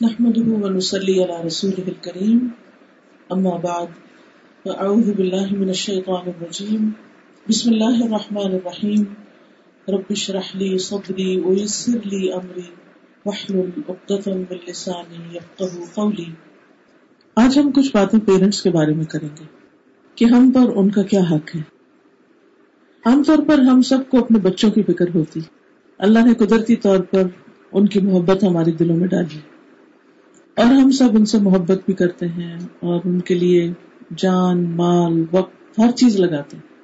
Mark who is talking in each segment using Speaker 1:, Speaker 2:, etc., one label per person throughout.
Speaker 1: نحمده ونصلي على رسوله الكريم. أما بعد، فأعوذ بالله من الشيطان الرجيم. بسم الله الرحمن الرحيم. رب اشرح لي صدري ويسر لي أمري. واحلل عقدة من لساني يفقهوا قولي. آج ہم کچھ باتیں پیرنٹس کے بارے میں کریں گے کہ ہم پر ان کا کیا حق ہے۔ عام طور پر ہم سب کو اپنے بچوں کی فکر ہوتی۔ اللہ نے قدرتی طور پر ان کی محبت ہمارے دلوں میں ڈالی۔ اور ہم سب ان سے محبت بھی کرتے ہیں اور ان کے لیے جان، مال، وقت، ہر چیز لگاتے ہیں۔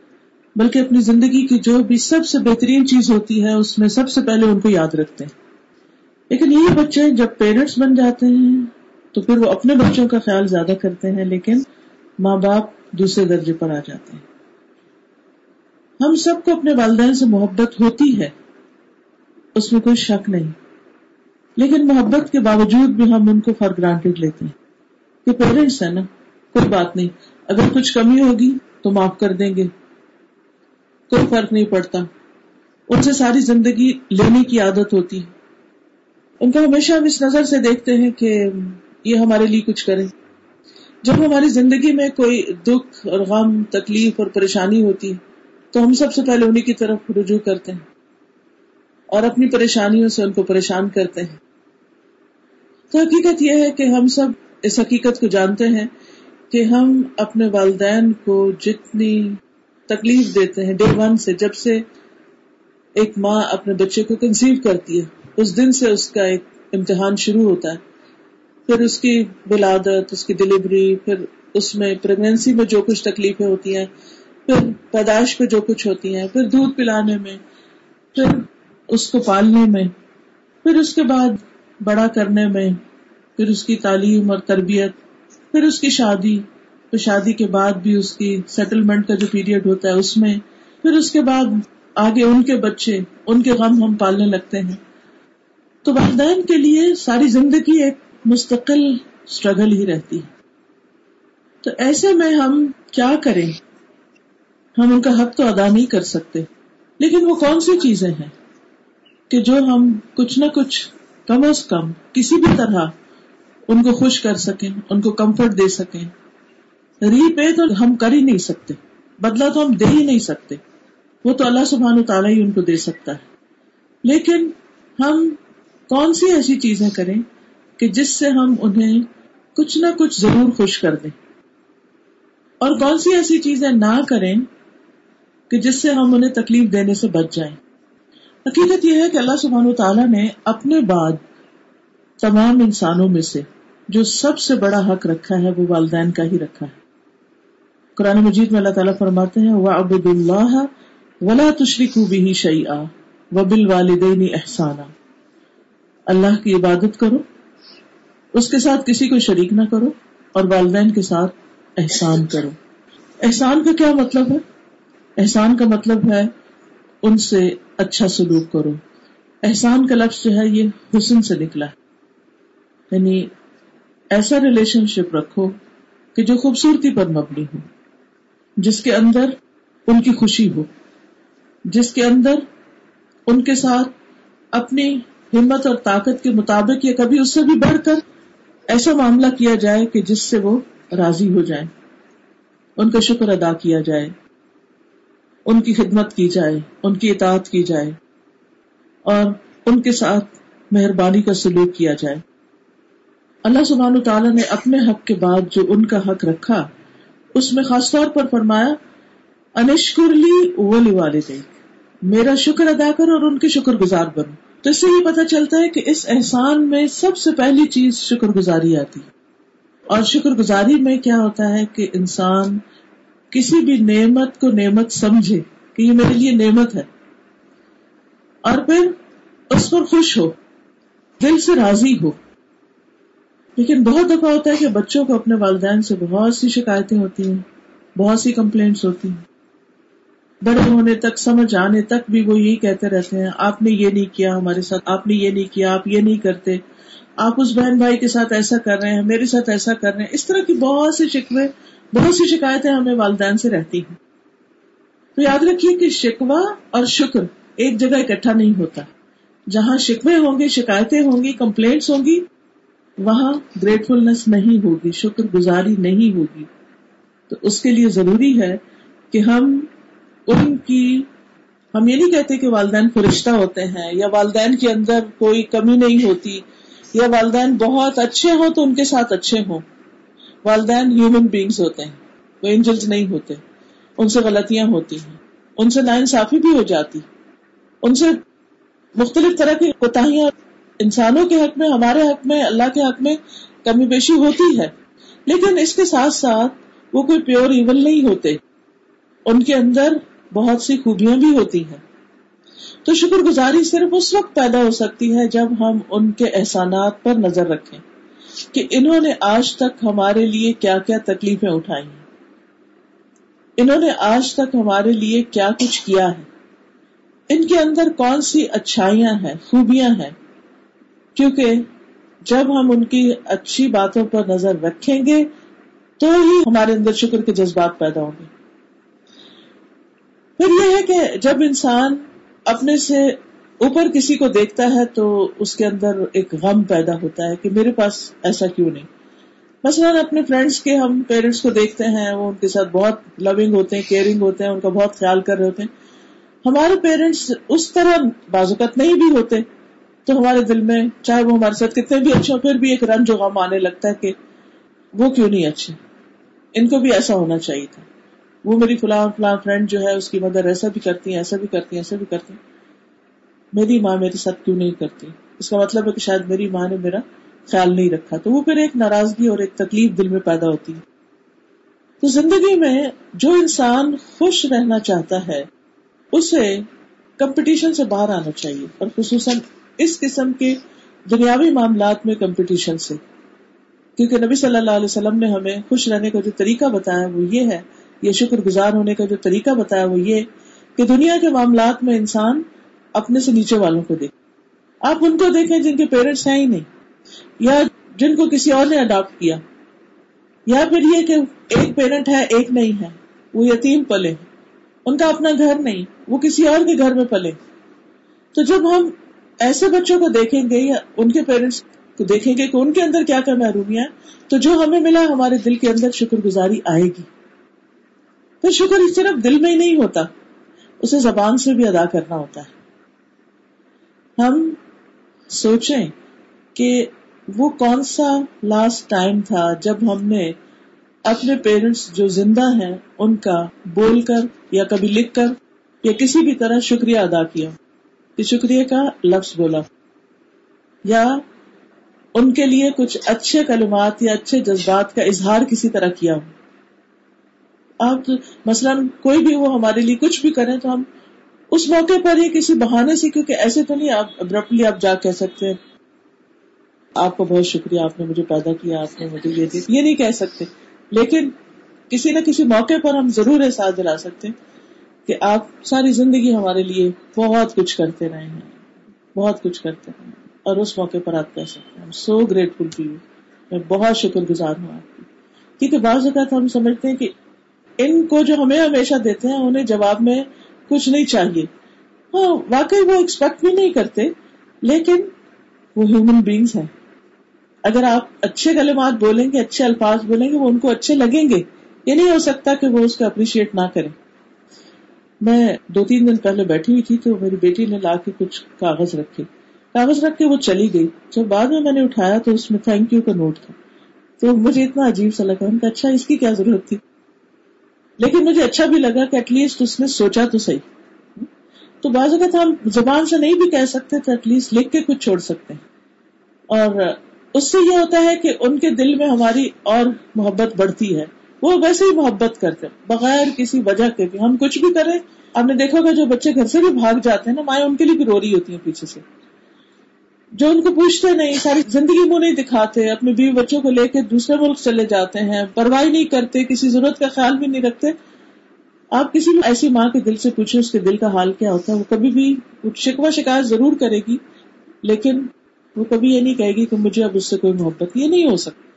Speaker 1: بلکہ اپنی زندگی کی جو بھی سب سے بہترین چیز ہوتی ہے، اس میں سب سے پہلے ان کو یاد رکھتے ہیں۔ لیکن یہ بچے جب پیرنٹس بن جاتے ہیں، تو پھر وہ اپنے بچوں کا خیال زیادہ کرتے ہیں، لیکن ماں باپ دوسرے درجے پر آ جاتے ہیں۔ ہم سب کو اپنے والدین سے محبت ہوتی ہے، اس میں کوئی شک نہیں۔ لیکن محبت کے باوجود بھی ہم ان کو فار گرانٹیڈ لیتے ہیں۔ کہ پیرنٹس ہیں نا، کوئی بات نہیں۔ اگر کچھ کمی ہوگی تو معاف کر دیں گے۔ کوئی فرق نہیں پڑتا۔ ان سے ساری زندگی لینے کی عادت ہوتی ہے۔ ان کو ہمیشہ ہم اس نظر سے دیکھتے ہیں کہ یہ ہمارے لیے کچھ کرے جب ہماری زندگی میں کوئی دکھ اور غم، تکلیف اور پریشانی ہوتی ہے، تو ہم سب سے پہلے انہیں کی طرف رجوع کرتے ہیں۔ اور اپنی پریشانیوں سے ان کو پریشان کرتے ہیں۔ تو حقیقت یہ ہے کہ ہم سب اس حقیقت کو جانتے ہیں کہ ہم اپنے والدین کو جتنی تکلیف دیتے ہیں، ڈے ون سے جب سے ایک ماں اپنے بچے کو کنسیو کرتی ہے، اس دن سے اس کا ایک امتحان شروع ہوتا ہے۔ پھر اس کی ولادت، اس کی ڈلیوری پھر اس میں پریگنینسی میں جو کچھ تکلیفیں ہوتی ہیں، پھر پیدائش پہ جو کچھ ہوتی ہیں، پھر دودھ پلانے میں، پھر اس کو پالنے میں، پھر اس کے بعد بڑا کرنے میں، پھر اس کی تعلیم اور تربیت، پھر اس کی شادی، پھر شادی کے بعد بھی اس کی سیٹلمنٹ کا جو پیریڈ ہوتا ہے اس میں، پھر اس کے بعد آگے ان کے بچے، ان کے غم ہم پالنے لگتے ہیں۔ تو والدین کے لیے ساری زندگی ایک مستقل اسٹرگل ہی رہتی ہے۔ تو ایسے میں ہم کیا کریں؟ ہم ان کا حق تو ادا نہیں کر سکتے، لیکن وہ کون سی چیزیں ہیں؟ کہ جو ہم کچھ نہ کچھ کم از کم کسی بھی طرح ان کو خوش کر سکیں، ان کو کمفرٹ دے سکیں۔ ری پے تو ہم کر ہی نہیں سکتے۔ بدلا تو ہم دے ہی نہیں سکتے۔ وہ تو اللہ سبحان تعالیٰ ہی ان کو دے سکتا ہے۔ لیکن ہم کون سی ایسی چیزیں کریں کہ جس سے ہم انہیں کچھ نہ کچھ ضرور خوش کر دیں۔ اور کون سی ایسی چیزیں نہ کریں کہ جس سے ہم انہیں تکلیف دینے سے بچ جائیں۔ حقیقت یہ ہے کہ اللہ سبحان تعالیٰ نے اپنے بعد تمام انسانوں میں سے جو سب سے بڑا حق رکھا ہے، وہ والدین کا ہی رکھا ہے۔ قرآن مجید میں اللہ تعالیٰ فرماتے ہیں وہ ابد اللہ ولا تشریق بھی شعی آ و بال والدین احسانہ اللہ کی عبادت کرو، اس کے ساتھ کسی کو شریک نہ کرو اور والدین کے ساتھ احسان کرو۔ احسان کا کیا مطلب ہے؟ احسان کا مطلب ہے ان سے اچھا سلوک کرو۔ احسان کا لفظ جو ہے یہ حسن سے نکلا۔ ہے یعنی ایسا ریلیشن شپ رکھو کہ جو خوبصورتی پر مبنی ہو، جس کے اندر ان کی خوشی ہو، جس کے اندر ان کے ساتھ اپنی ہمت اور طاقت کے مطابق یا کبھی اس سے بھی بڑھ کر ایسا معاملہ کیا جائے کہ جس سے وہ راضی ہو جائے ان کا شکر ادا کیا جائے۔ ان کی خدمت کی جائے، ان کی اطاعت کی جائے، اور ان کے ساتھ مہربانی کا سلوک کیا جائے۔ اللہ سبحان تعالیٰ نے اپنے حق کے بعد جو ان کا حق رکھا، اس میں خاص طور پر فرمایا، انشکرلی والدین میرا شکر ادا کر اور ان کے شکر گزار بنو۔ تو اس سے یہ پتا چلتا ہے کہ اس احسان میں سب سے پہلی چیز شکر گزاری آتی۔ اور شکر گزاری میں کیا ہوتا ہے کہ انسان کسی بھی نعمت کو نعمت سمجھے کہ یہ میرے لیے نعمت ہے اور پھر اس پر خوش ہو، دل سے راضی ہو۔ لیکن بہت دفعہ ہوتا ہے کہ بچوں کو اپنے والدین سے بہت سی شکایتیں ہوتی ہیں، بہت سی کمپلینٹس ہوتی ہیں۔ بڑے ہونے تک، سمجھ آنے تک بھی وہ یہی کہتے رہتے ہیں، آپ نے یہ نہیں کیا ہمارے ساتھ، آپ نے یہ نہیں کیا، آپ یہ نہیں کرتے۔ آپ اس بہن بھائی کے ساتھ ایسا کر رہے ہیں، میرے ساتھ ایسا کر رہے ہیں۔ اس طرح کی بہت سی شکوے بہت سی شکایتیں ہمیں والدین سے رہتی ہیں۔ تو یاد رکھیے کہ شکوا اور شکر ایک جگہ اکٹھا نہیں ہوتا۔ جہاں شکوے ہوں گے، شکایتیں ہوں گی کمپلینٹس ہوں گی، وہاں گریٹفلنس نہیں ہوگی، شکر گزاری نہیں ہوگی۔ تو اس کے لیے ضروری ہے کہ ہم ان کی، ہم یہ نہیں کہتے کہ والدین فرشتہ ہوتے ہیں یا والدین کے اندر کوئی کمی نہیں ہوتی یا والدین بہت اچھے ہوں تو ان کے ساتھ اچھے ہوں۔ والدین ہیومن بینگس ہوتے ہیں، وہ اینجلس نہیں ہوتے۔ ان سے غلطیاں ہوتی ہیں۔ ان سے نا انصافی بھی ہو جاتی۔ ان سے مختلف طرح کی کوتاہیاں انسانوں کے حق میں، ہمارے حق میں، اللہ کے حق میں کمی بیشی ہوتی ہے۔ لیکن اس کے ساتھ ساتھ وہ کوئی پیور ایون نہیں ہوتے۔ ان کے اندر بہت سی خوبیاں بھی ہوتی ہیں۔ تو شکر گزاری صرف اس وقت پیدا ہو سکتی ہے جب ہم ان کے احسانات پر نظر رکھیں۔ کہ انہوں نے آج تک ہمارے لیے کیا کیا تکلیفیں اٹھائی ہیں۔ انہوں نے آج تک ہمارے لیے کیا کچھ کیا ہے۔ ان کے اندر کون سی اچھائیاں ہیں، خوبیاں ہیں؟ کیونکہ جب ہم ان کی اچھی باتوں پر نظر رکھیں گے تو ہی ہمارے اندر شکر کے جذبات پیدا ہوں گے۔ پھر یہ ہے کہ جب انسان اپنے سے اوپر کسی کو دیکھتا ہے تو اس کے اندر ایک غم پیدا ہوتا ہے کہ میرے پاس ایسا کیوں نہیں؟ مثلاً اپنے فرینڈس کے ہم پیرنٹس کو دیکھتے ہیں، وہ ان کے ساتھ بہت لونگ ہوتے ہیں کیئرنگ ہوتے ہیں، ان کا بہت خیال کر رہے ہوتے ہیں۔ ہمارے پیرنٹس اس طرح بازوقت نہیں بھی ہوتے، تو ہمارے دل میں چاہے وہ ہمارے ساتھ کتنے بھی اچھے ہو پھر بھی ایک رنج و غم آنے لگتا ہے کہ وہ کیوں نہیں اچھے؟ ان کو بھی ایسا ہونا چاہیے تھا۔ وہ میری فلاں فلاں فرینڈ جو ہے، اس کی مدر ایسا بھی کرتی ہیں، ایسا بھی کرتی ہیں، ایسا بھی کرتی ہیں۔ میری ماں میرے ساتھ کیوں نہیں کرتی؟ اس کا مطلب ہے کہ شاید میری ماں نے میرا خیال نہیں رکھا۔ تو وہ پھر ایک ناراضگی اور ایک تکلیف دل میں پیدا ہوتی ہے۔ تو زندگی میں جو انسان خوش رہنا چاہتا ہے، اسے کمپٹیشن سے باہر آنا چاہیے۔ اور خصوصاً اس قسم کے دنیاوی معاملات میں کمپٹیشن سے۔ کیونکہ نبی صلی اللہ علیہ وسلم نے ہمیں خوش رہنے کا جو طریقہ بتایا وہ یہ ہے، یہ شکر گزار ہونے کا جو طریقہ بتایا وہ یہ کہ دنیا کے معاملات میں انسان اپنے سے نیچے والوں کو دیکھ آپ ان کو دیکھیں جن کے پیرنٹس ہیں ہی نہیں، یا جن کو کسی اور نے اڈاپٹ کیا۔ یا پھر یہ کہ ایک پیرنٹ ہے، ایک نہیں ہے۔ وہ یتیم پلے ان کا اپنا گھر نہیں، وہ کسی اور کے گھر میں پلے تو جب ہم ایسے بچوں کو دیکھیں گے یا ان کے پیرنٹس کو دیکھیں گے کہ ان کے اندر کیا کیا محرومیاں تو جو ہمیں ملا ہمارے دل کے اندر شکر گزاری آئے گی۔ پھر شکر صرف دل میں ہی نہیں ہوتا، اسے زبان سے بھی ادا کرنا ہوتا ہے۔ ہم سوچیں کہ وہ کون سا لاسٹ ٹائم تھا جب ہم نے اپنے پیرنٹس جو زندہ ہیں ان کا بول کر یا کبھی لکھ کر یا کسی بھی طرح شکریہ ادا کیا کہ شکریہ کا لفظ بولا یا ان کے لیے کچھ اچھے کلمات یا اچھے جذبات کا اظہار کسی طرح کیا ہو۔ آپ مثلاً کوئی بھی وہ ہمارے لیے کچھ بھی کریں تو ہم اس موقع پر ہی کسی بہانے سے، کیونکہ ایسے تو نہیں، آپ ابرپٹلی آپ جا کہہ سکتے آپ کا بہت شکریہ، آپ نے مجھے پیدا کیا، آپ نے مجھے یہ دیا، یہ نہیں کہہ سکتے۔ لیکن کسی نہ کسی موقع پر ہم ضرور احساس دلا سکتے کہ آپ ساری زندگی ہمارے لیے بہت کچھ کرتے رہے ہیں، بہت کچھ کرتے رہے ہیں۔ اور اس موقع پر آپ کہہ سکتے ہیں سو گریٹفل ٹو یو میں بہت شکر گزار ہوں آپ کی۔ کیونکہ بعض اوقات ہم سمجھتے ہیں کہ ان کو جو ہمیں ہمیشہ دیتے ہیں، انہیں جواب میں کچھ نہیں چاہیے۔ ہاں واقعی وہ ایکسپیکٹ بھی نہیں کرتے، لیکن وہ ہیومن بینگس ہیں۔ اگر آپ اچھے کلمات بولیں گے، اچھے الفاظ بولیں گے، وہ ان کو اچھے لگیں گے۔ یہ نہیں ہو سکتا کہ وہ اس کو اپریشیٹ نہ کریں۔ میں دو تین دن پہلے بیٹھی ہوئی تھی تو میری بیٹی نے لا کے کچھ کاغذ رکھے۔ کاغذ رکھ کے وہ چلی گئی۔ جب بعد میں میں نے اٹھایا تو اس میں تھینک یو کا نوٹ تھا۔ تو مجھے اتنا عجیب سا لگا۔ کہ اچھا اس کی کیا ضرورت تھی؟ لیکن مجھے اچھا بھی لگا کہ ایٹ لیسٹ اس نے سوچا تو صحیح۔ تو بعض اوقات ہم زبان سے نہیں بھی کہہ سکتے تو ایٹ لیسٹ لکھ کے کچھ چھوڑ سکتے ہیں۔ اور اس سے یہ ہوتا ہے کہ ان کے دل میں ہماری اور محبت بڑھتی ہے۔ وہ ویسے ہی محبت کرتے بغیر کسی وجہ کے بھی ہم کچھ بھی کریں۔ آپ نے دیکھا ہوگا جو بچے گھر سے بھی بھاگ جاتے ہیں نا، مائیں ان کے لیے بھی رو رہی ہوتی ہیں پیچھے سے۔ جو ان کو پوچھتے نہیں، ساری زندگی منہ نہیں دکھاتے، اپنے بیوی بچوں کو لے کے دوسرے ملک چلے جاتے ہیں، پرواہ نہیں کرتے، کسی ضرورت کا خیال بھی نہیں رکھتے۔ آپ کسی بھی ایسی ماں کے دل سے پوچھے اس کے دل کا حال کیا ہوتا ہے؟ وہ کبھی بھی شکوا شکایت ضرور کرے گی، لیکن وہ کبھی یہ نہیں کہے گی کہ مجھے اب اس سے کوئی محبت، یہ نہیں ہو سکتا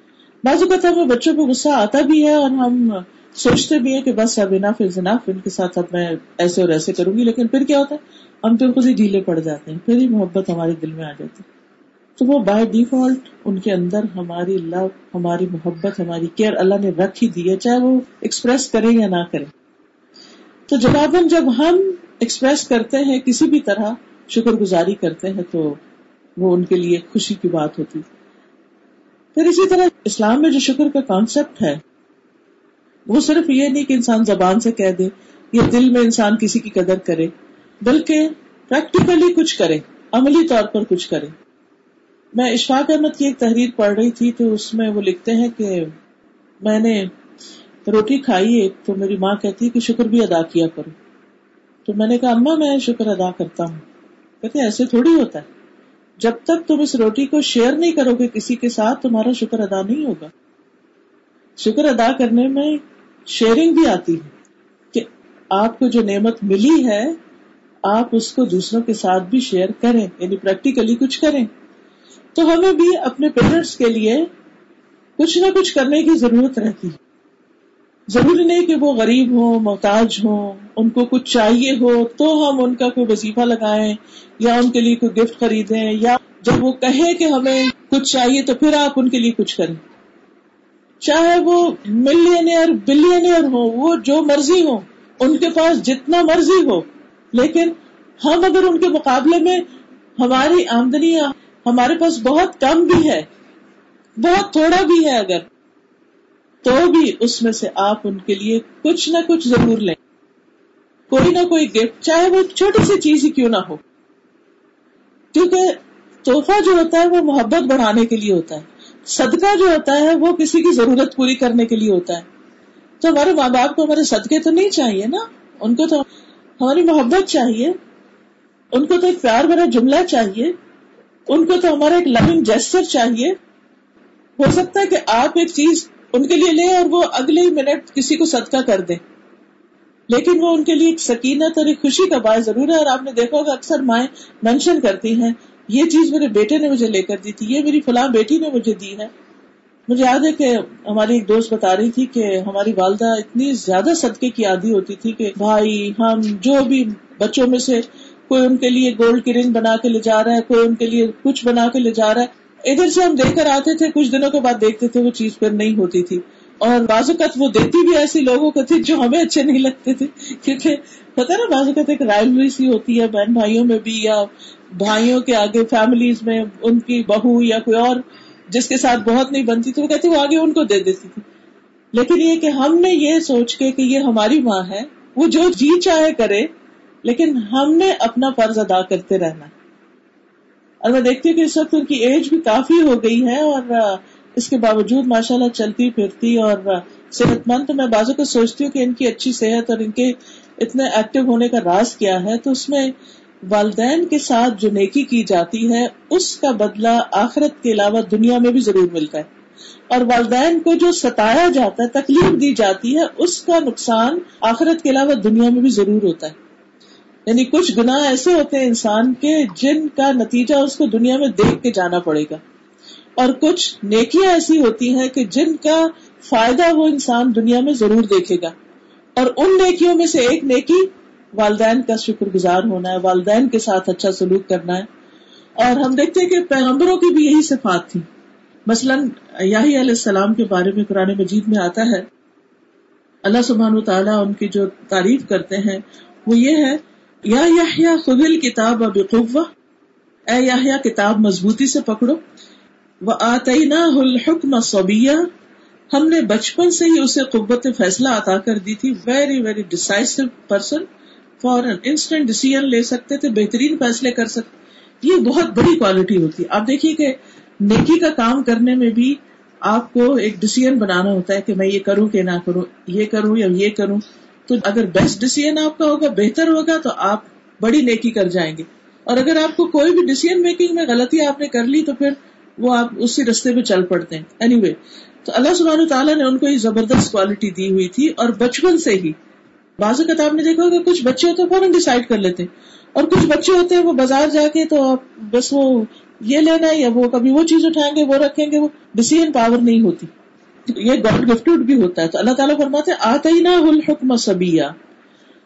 Speaker 1: بعض اوقات ہمیں بچوں کو غصہ آتا بھی ہے اور ہم سوچتے بھی ہیں کہ بس اب اناف اناف ان کے ساتھ اب میں ایسے اور ایسے کروں گی، لیکن پھر کیا ہوتا ہے؟ ہم تو خود ہی ڈھیلے پڑ جاتے ہیں، پھر ہی محبت ہمارے دل میں آ جاتی تو وہ بائی ڈیفالٹ ان کے اندر ہماری لو ہماری محبت، ہماری کیئر اللہ نے رکھ ہی دی ہے، چاہے وہ ایکسپریس کرے یا نہ کرے۔ تو جواباً جب ہم ایکسپریس کرتے ہیں کسی بھی طرح، شکر گزاری کرتے ہیں، تو وہ ان کے لیے خوشی کی بات ہوتی پھر اسی طرح اسلام میں جو شکر کا کانسیپٹ ہے، وہ صرف یہ نہیں کہ انسان زبان سے کہہ دے یا دل میں انسان کسی کی قدر کرے۔ بلکہ پریکٹیکلی کچھ کرے، عملی طور پر کچھ کرے۔ میں اشفاق احمد کی ایک تحریر پڑھ رہی تھی تو اس میں وہ لکھتے ہیں کہ میں نے روٹی کھائی ایک تو میری ماں کہتی کہ شکر بھی ادا کیا کرو۔ تو میں نے کہا اما میں شکر ادا کرتا ہوں۔ کہتے ایسے تھوڑی ہوتا ہے۔ جب تک تم اس روٹی کو شیئر نہیں کرو گے کسی کے ساتھ، تمہارا شکر ادا نہیں ہوگا۔ شکر ادا کرنے میں شیئرنگ بھی آتی ہے کہ آپ کو جو نعمت ملی ہے آپ اس کو دوسروں کے ساتھ بھی شیئر کریں یعنی پریکٹیکلی کچھ کریں۔ تو ہمیں بھی اپنے پیرنٹس کے لیے کچھ نہ کچھ کرنے کی ضرورت رہتی۔ ضروری نہیں کہ وہ غریب ہو محتاج ہو ان کو کچھ چاہیے ہو تو ہم ان کا کوئی وظیفہ لگائیں یا ان کے لیے کوئی گفٹ خریدیں یا جب وہ کہے کہ ہمیں کچھ چاہیے تو پھر آپ ان کے لیے کچھ کریں۔ چاہے وہ ملینئر بلینئر ہو وہ جو مرضی ہو ان کے پاس جتنا مرضی ہو۔ لیکن ہم اگر ان کے مقابلے میں ہماری آمدنی ہمارے پاس بہت کم بھی ہے، بہت تھوڑا بھی ہے اگر، تو بھی اس میں سے آپ ان کے لیے کچھ نہ کچھ ضرور لیں۔ کوئی نہ کوئی گفٹ چاہے وہ چھوٹی سی چیز ہی کیوں نہ ہو۔ کیونکہ تحفہ جو ہوتا ہے وہ محبت بڑھانے کے لیے ہوتا ہے۔ صدقہ جو ہوتا ہے وہ کسی کی ضرورت پوری کرنے کے لیے ہوتا ہے۔ تو ہمارے ماں باپ کو ہمارے صدقے تو نہیں چاہیے نا؟ ان کو تو ہماری محبت چاہیے، ان کو تو ایک پیار بھرا جملہ چاہیے، ان کو تو ہمارا ایک لونگ جیسر چاہیے۔ ہو سکتا ہے کہ آپ ایک چیز ان کے لیے لیں اور وہ اگلے ہی منٹ کسی کو صدقہ کر دیں۔ لیکن وہ ان کے لیے ایک سکینت اور ایک خوشی کا باعث ضرور ہے۔ اور آپ نے دیکھا ہوگا اکثر مائیں مینشن کرتی ہیں، یہ چیز میرے بیٹے نے مجھے لے کر دی تھی، یہ میری فلاں بیٹی نے مجھے دی ہے۔ مجھے یاد ہے کہ ہماری ایک دوست بتا رہی تھی کہ ہماری والدہ اتنی زیادہ صدقے کی عادی ہوتی تھی کہ بھائی، ہم جو بھی بچوں میں سے کوئی ان کے لیے گولڈ کی رنگ بنا کے لے جا رہا ہے، کوئی ان کے لیے کچھ بنا کے لے جا رہا ہے۔ ادھر سے ہم دیکھ کر آتے تھے، کچھ دنوں کے بعد دیکھتے تھے وہ چیز پھر نہیں ہوتی تھی۔ اور بعض اوقات وہ دیتی بھی ایسی لوگوں کو تھی جو ہمیں اچھے نہیں لگتے تھے۔ کیونکہ پتا نا، بعض اوقات ایک رائلری سی ہوتی ہے بہن بھائیوں میں بھی یا بھائیوں کے آگے فیملیز میں، ان کی بہو یا کوئی اور۔ جس کے ساتھ بہت نہیں بنتی تو وہ کہتی، وہ آگے ان کو دے دیتی تھی۔ لیکن یہ کہ ہم نے یہ سوچ کے کہ یہ ہماری ماں ہے، وہ جو جی چاہے کرے، لیکن ہم نے اپنا فرض ادا کرتے رہنا۔ اور میں دیکھتی ہوں کہ اس وقت ان کی ایج بھی کافی ہو گئی ہے اور اس کے باوجود ماشاء اللہ چلتی پھرتی اور صحت مند تو میں بازو کو سوچتی ہوں کہ ان کی اچھی صحت اور ان کے اتنے ایکٹیو ہونے کا راز کیا ہے، تو اس میں والدین کے ساتھ جو نیکی کی جاتی ہے، اس کا بدلہ آخرت کے علاوہ دنیا میں بھی ضرور ملتا ہے۔ اور والدین کو جو ستایا جاتا ہے، تکلیف دی جاتی ہے، اس کا نقصان آخرت کے علاوہ دنیا میں بھی ضرور ہوتا ہے۔ یعنی کچھ گناہ ایسے ہوتے ہیں انسان کے جن کا نتیجہ اس کو دنیا میں دیکھ کے جانا پڑے گا۔ اور کچھ نیکیاں ایسی ہوتی ہیں کہ جن کا فائدہ وہ انسان دنیا میں ضرور دیکھے گا۔ اور ان نیکیوں میں سے ایک نیکی والدین کا شکر گزار ہونا ہے، والدین کے ساتھ اچھا سلوک کرنا ہے۔ اور ہم دیکھتے ہیں کہ پیغمبروں کی بھی یہی صفات تھی۔ مثلاً یاہی علیہ السلام کے بارے میں قرآن مجید میں آتا ہے۔ اللہ سبحان تعالیٰ ان کی جو تعریف کرتے ہیں، وہ یہ ہے، یا خبل کتاب اب اے یا کتاب مضبوطی سے پکڑو۔ وہ آتی نہ حکم صوبیہ ہم نے بچپن سے ہی اسے قوت فیصلہ عطا کر دی تھی۔ ویری ویری ڈسائسو پرسن فورن انسٹنٹ ڈیسیزن لے سکتے تھے بہترین فیصلے کر سکتے یہ بہت بڑی کوالٹی ہوتی۔ ہے آپ دیکھیے کہ نیکی کا کام کرنے میں بھی آپ کو ایک ڈسیزن بنانا ہوتا ہے کہ میں یہ کروں کہ نہ کروں یہ کروں یا یہ کروں۔ تو اگر بیسٹ ڈسیزن آپ کا ہوگا بہتر ہوگا تو آپ بڑی نیکی کر جائیں گے۔ اور اگر آپ کو کوئی بھی ڈسیزن میکنگ میں غلطی آپ نے کر لی تو پھر وہ آپ اسی رستے پہ چل پڑتے ہیں۔ اینی anyway, تو اللہ سبحانہ تعالیٰ نے ان کو یہ زبردست کوالٹی دی ہوئی تھی اور بچپن سے ہی بعض اوقات آپ نے دیکھا کہ کچھ بچے ہوتے ہیں فوراً ڈسائڈ کر لیتے اور کچھ بچے ہوتے ہیں وہ بازار جا کے تو بس وہ یہ لینا ہے یا وہ کبھی وہ چیز اٹھائیں گے، وہ رکھیں گے، وہ ڈسیزن پاور نہیں ہوتی۔ یہ گاڈ گفٹڈ بھی ہوتا ہے۔ تو اللہ تعالیٰ فرماتے ہیں آتے ہی نہ الحکم سبیا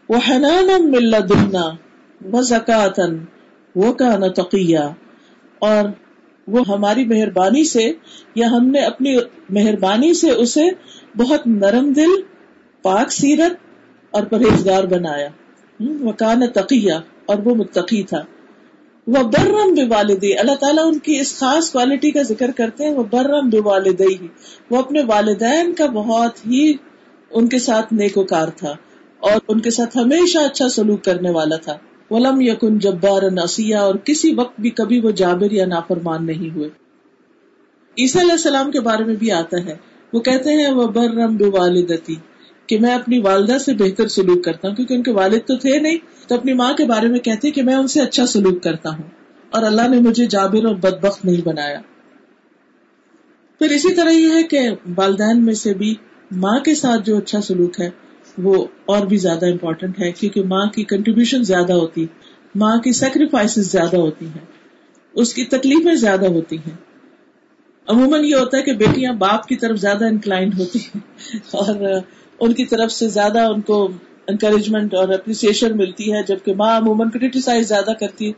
Speaker 1: وہ حنان مل دلنا وہ زکاتن وہ کا نہ تقیہ۔ اور وہ ہماری مہربانی سے یا ہم نے اپنی مہربانی سے اسے بہت نرم دل، پاک سیرت اور پرہیزگار بنایا۔ وکان تقیہ، اور وہ متقی تھا۔ وہ برم بے والدی اللہ تعالیٰ ان کی اس خاص کوالٹی کا ذکر کرتے ہیں وہ برم بے والدی وہ اپنے والدین کا بہت ہی ان کے ساتھ نیکوکار تھا اور ان کے ساتھ ہمیشہ اچھا سلوک کرنے والا تھا۔ ولم یقن جبار نسیہ اور کسی وقت بھی کبھی وہ جابر یا نافرمان نہیں ہوئے۔ عیسی علیہ السلام کے بارے میں بھی آتا ہے۔ وہ کہتے ہیں وہ برم بے والدتی کہ میں اپنی والدہ سے بہتر سلوک کرتا ہوں، کیونکہ ان کے والد تو تھے نہیں، تو اپنی ماں کے بارے میں کہتے کہ میں ان سے اچھا سلوک کرتا ہوں۔ اور اللہ نے مجھے جابر اور بدبخت نہیں بنایا۔ پھر اسی طرح یہ ہے کہ والدین میں سے بھی ماں کے ساتھ جو اچھا سلوک ہے، وہ اور بھی زیادہ امپورٹینٹ ہے، کیونکہ ماں کی کنٹریبیوشن زیادہ ہوتی، ماں کی سیکریفائس زیادہ ہوتی ہیں، اس کی تکلیفیں زیادہ ہوتی ہیں۔ عموماً یہ ہوتا ہے کہ بیٹیاں باپ کی طرف زیادہ انکلائنڈ ہوتی ہیں، اور ان کی طرف سے زیادہ ان کو انکریجمنٹ اور اپریسیشن ملتی ہے، جبکہ ماں عموماً کریٹیسائز زیادہ کرتی ہے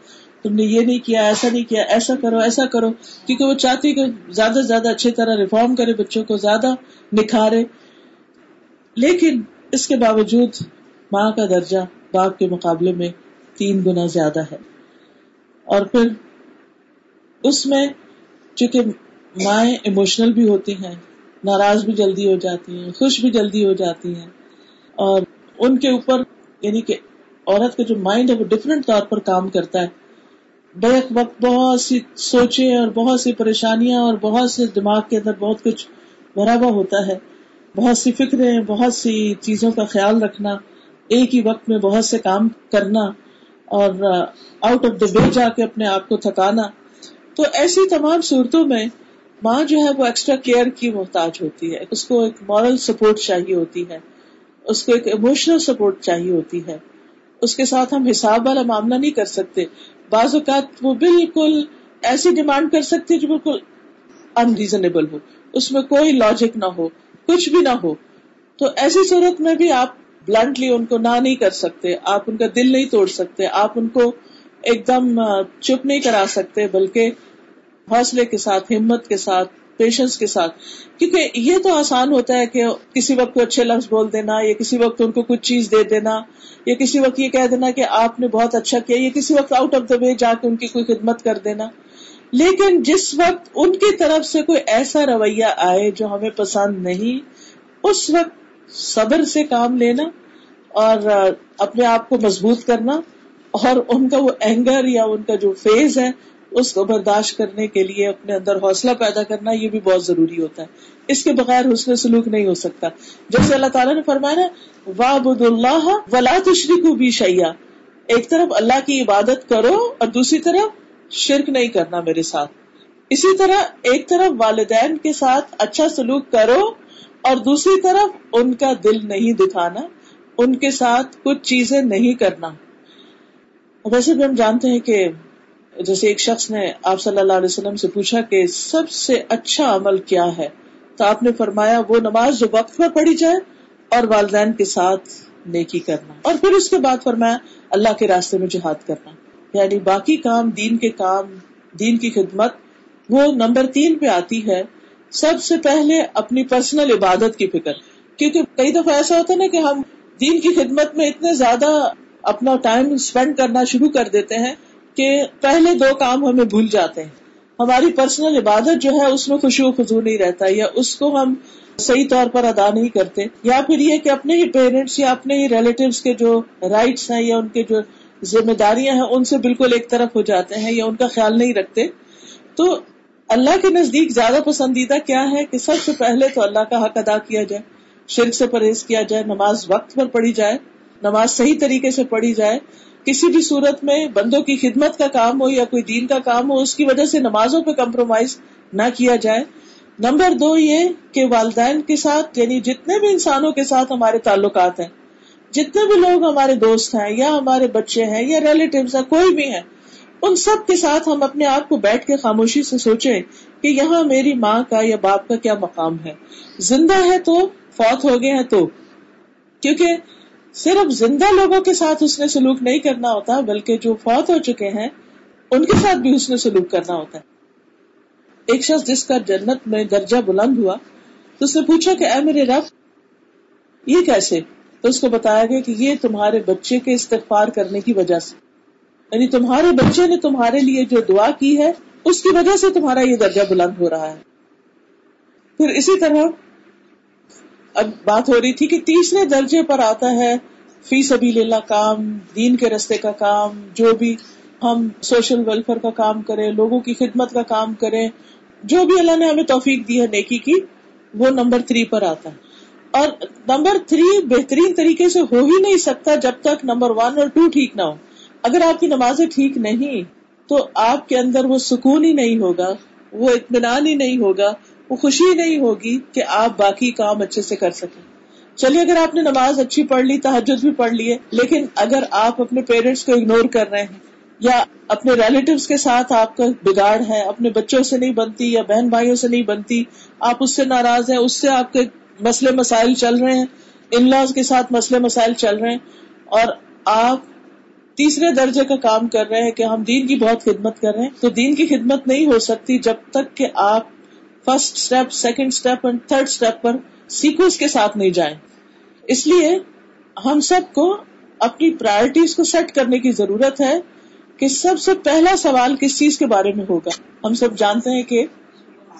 Speaker 1: تم نے یہ نہیں کیا، ایسا نہیں کیا، ایسا کرو ایسا کرو، کیونکہ وہ چاہتی کہ زیادہ سے زیادہ اچھی طرح ریفارم کرے، بچوں کو زیادہ نکھارے۔ لیکن اس کے باوجود ماں کا درجہ باپ کے مقابلے میں تین گنا زیادہ ہے۔ اور پھر اس میں، چونکہ مائیں ایموشنل بھی ہوتی ہیں ناراض بھی جلدی ہو جاتی ہیں، خوش بھی جلدی ہو جاتی ہیں۔ اور ان کے اوپر یعنی کہ عورت کا جو مائنڈ ہے، وہ ڈفرینٹ طور پر کام کرتا ہے۔ بیک وقت بہت سی سوچے اور بہت سی پریشانیاں اور بہت سے دماغ کے اندر بہت کچھ بھرا ہوا ہوتا ہے۔ بہت سی فکریں، بہت سی چیزوں کا خیال رکھنا، ایک ہی وقت میں بہت سے کام کرنا اور آؤٹ آف دا وے جا کے اپنے آپ کو تھکانا۔ تو ایسی تمام صورتوں میں ماں جو ہے وہ ایکسٹرا کیئر کی محتاج ہوتی ہے۔ اس کو ایک مورل سپورٹ چاہیے ہوتی ہے۔ اس کو ایک ایموشنل سپورٹ چاہیے ہوتی ہے۔ اس کے ساتھ ہم حساب والا معاملہ نہیں کر سکتے۔ بعض اوقات وہ بالکل ایسی ڈیمانڈ کر سکتے جو بالکل انریزنیبل ہو۔ اس میں کوئی لاجک نہ ہو، کچھ بھی نہ ہو۔ تو ایسی صورت میں بھی آپ بلنٹلی ان کو نہ نہیں کر سکتے۔ آپ ان کا دل نہیں توڑ سکتے۔ آپ ان کو ایک دم چپ نہیں کرا سکتے، بلکہ حوصلے کے ساتھ، ہمت کے ساتھ پیشنس کے ساتھ۔ کیونکہ یہ تو آسان ہوتا ہے کہ کسی وقت کو اچھے لفظ بول دینا، یا کسی وقت ان کو کچھ چیز دے دینا، یا کسی وقت یہ کہہ دینا کہ آپ نے بہت اچھا کیا، یا کسی وقت آؤٹ آف دا وے جا کے ان کی کوئی خدمت کر دینا۔ لیکن جس وقت ان کی طرف سے کوئی ایسا رویہ آئے جو ہمیں پسند نہیں، اس وقت صبر سے کام لینا اور اپنے آپ کو مضبوط کرنا اور ان کا وہ اینگر یا ان کا جو فیز ہے اس کو برداشت کرنے کے لیے اپنے اندر حوصلہ پیدا کرنا یہ بھی بہت ضروری ہوتا ہے۔ اس کے بغیر حسن سلوک نہیں ہو سکتا۔ جیسے اللہ تعالیٰ نے فرمایا وا بد اللہ ولا تشری بھی شیا ایک طرف اللہ کی عبادت کرو اور دوسری طرف شرک نہیں کرنا میرے ساتھ۔ اسی طرح ایک طرف والدین کے ساتھ اچھا سلوک کرو اور دوسری طرف ان کا دل نہیں دکھانا، ان کے ساتھ کچھ چیزیں نہیں کرنا۔ ویسے بھی ہم جانتے ہیں کہ جیسے ایک شخص نے آپ صلی اللہ علیہ وسلم سے پوچھا کہ سب سے اچھا عمل کیا ہے؟ تو آپ نے فرمایا وہ نماز جو وقت پر پڑھی جائے اور والدین کے ساتھ نیکی کرنا۔ اور پھر اس کے بعد فرمایا اللہ کے راستے میں جہاد کرنا۔ یعنی باقی کام، دین کے کام، دین کی خدمت، وہ نمبر تین پہ آتی ہے۔ سب سے پہلے اپنی پرسنل عبادت کی فکر۔ کیونکہ کئی دفعہ ایسا ہوتا ہے نا کہ ہم دین کی خدمت میں اتنے زیادہ اپنا ٹائم اسپینڈ کرنا شروع کر دیتے ہیں کہ پہلے دو کام ہمیں بھول جاتے ہیں۔ ہماری پرسنل عبادت جو ہے، اس میں خوشی و خزو نہیں رہتا، یا اس کو ہم صحیح طور پر ادا نہیں کرتے، یا پھر یہ کہ اپنے ہی پیرنٹس یا اپنے ہی ریلیٹو کے جو رائٹس ہیں، یا ان کے جو ذمہ داریاں ہیں، ان سے بالکل ایک طرف ہو جاتے ہیں، یا ان کا خیال نہیں رکھتے۔ تو اللہ کے نزدیک زیادہ پسندیدہ کیا ہے کہ سب سے پہلے تو اللہ کا حق ادا کیا جائے، شرک سے پرہیز کیا جائے، نماز وقت پر پڑھی جائے، نماز صحیح طریقے سے پڑھی جائے۔ کسی بھی صورت میں بندوں کی خدمت کا کام ہو یا کوئی دین کا کام ہو، اس کی وجہ سے نمازوں پہ کمپرومائز نہ کیا جائے۔ نمبر دو یہ کہ والدین کے ساتھ یعنی جتنے بھی انسانوں کے ساتھ ہمارے تعلقات ہیں، جتنے بھی لوگ ہمارے دوست ہیں یا ہمارے بچے ہیں یا ریلیٹیوز ہیں، کوئی بھی ہے ان سب کے ساتھ ہم اپنے آپ کو بیٹھ کے خاموشی سے سوچیں کہ یہاں میری ماں کا یا باپ کا کیا مقام ہے۔ زندہ ہے تو، فوت ہو گئے ہیں تو۔ کیونکہ صرف زندہ لوگوں کے ساتھ اس نے سلوک نہیں کرنا ہوتا، بلکہ جو فوت ہو چکے ہیں، ان کے ساتھ بھی اس نے سلوک کرنا ہوتا ہے۔ ایک شخص جس کا جنت میں درجہ بلند ہوا، تو اس نے پوچھا کہ، اے میرے رب، یہ کیسے؟ تو اس کو بتایا گیا کہ یہ تمہارے بچے کے استغفار کرنے کی وجہ سے۔ یعنی تمہارے بچے نے تمہارے لیے جو دعا کی ہے، اس کی وجہ سے تمہارا یہ درجہ بلند ہو رہا ہے۔ پھر اسی طرح اب بات ہو رہی تھی کہ تیسرے درجے پر آتا ہے فی سبھی اللہ کام، دین کے رستے کا کام، جو بھی ہم سوشل ویلفیئر کا کام کریں، لوگوں کی خدمت کا کام کریں، جو بھی اللہ نے ہمیں توفیق دی ہے نیکی کی، وہ نمبر تھری پر آتا ہے۔ اور نمبر تھری بہترین طریقے سے ہو ہی نہیں سکتا جب تک نمبر ون اور ٹو ٹھیک نہ ہو۔ اگر آپ کی نمازیں ٹھیک نہیں، تو آپ کے اندر وہ سکون ہی نہیں ہوگا، وہ اطمینان ہی نہیں ہوگا۔ وہ خوشی نہیں ہوگی کہ آپ باقی کام اچھے سے کر سکیں۔ چلیے، اگر آپ نے نماز اچھی پڑھ لی تحجد بھی پڑھ لی ہے لیکن اگر آپ اپنے پیرنٹس کو اگنور کر رہے ہیں، یا اپنے ریلیٹیو کے ساتھ آپ کا بگاڑ ہے، اپنے بچوں سے نہیں بنتی یا بہن بھائیوں سے نہیں بنتی، آپ اس سے ناراض ہیں، اس سے آپ کے مسئلے مسائل چل رہے ہیں ان لاز کے ساتھ مسئلے مسائل چل رہے ہیں، اور آپ تیسرے درجے کا کام کر رہے ہیں کہ ہم دین کی بہت خدمت کر رہے ہیں، تو دین کی خدمت نہیں ہو سکتی جب تک کہ آپ فرسٹ اسٹیپ سیکنڈ اسٹیپ اور تھرڈ اسٹیپ پر سیکوینس کے ساتھ نہیں جائیں۔ اس لیے ہم سب کو اپنی پرائرٹیز کو سیٹ کرنے کی ضرورت ہے کہ سب سے پہلا سوال کس چیز کے بارے میں ہوگا۔ ہم سب جانتے ہیں کہ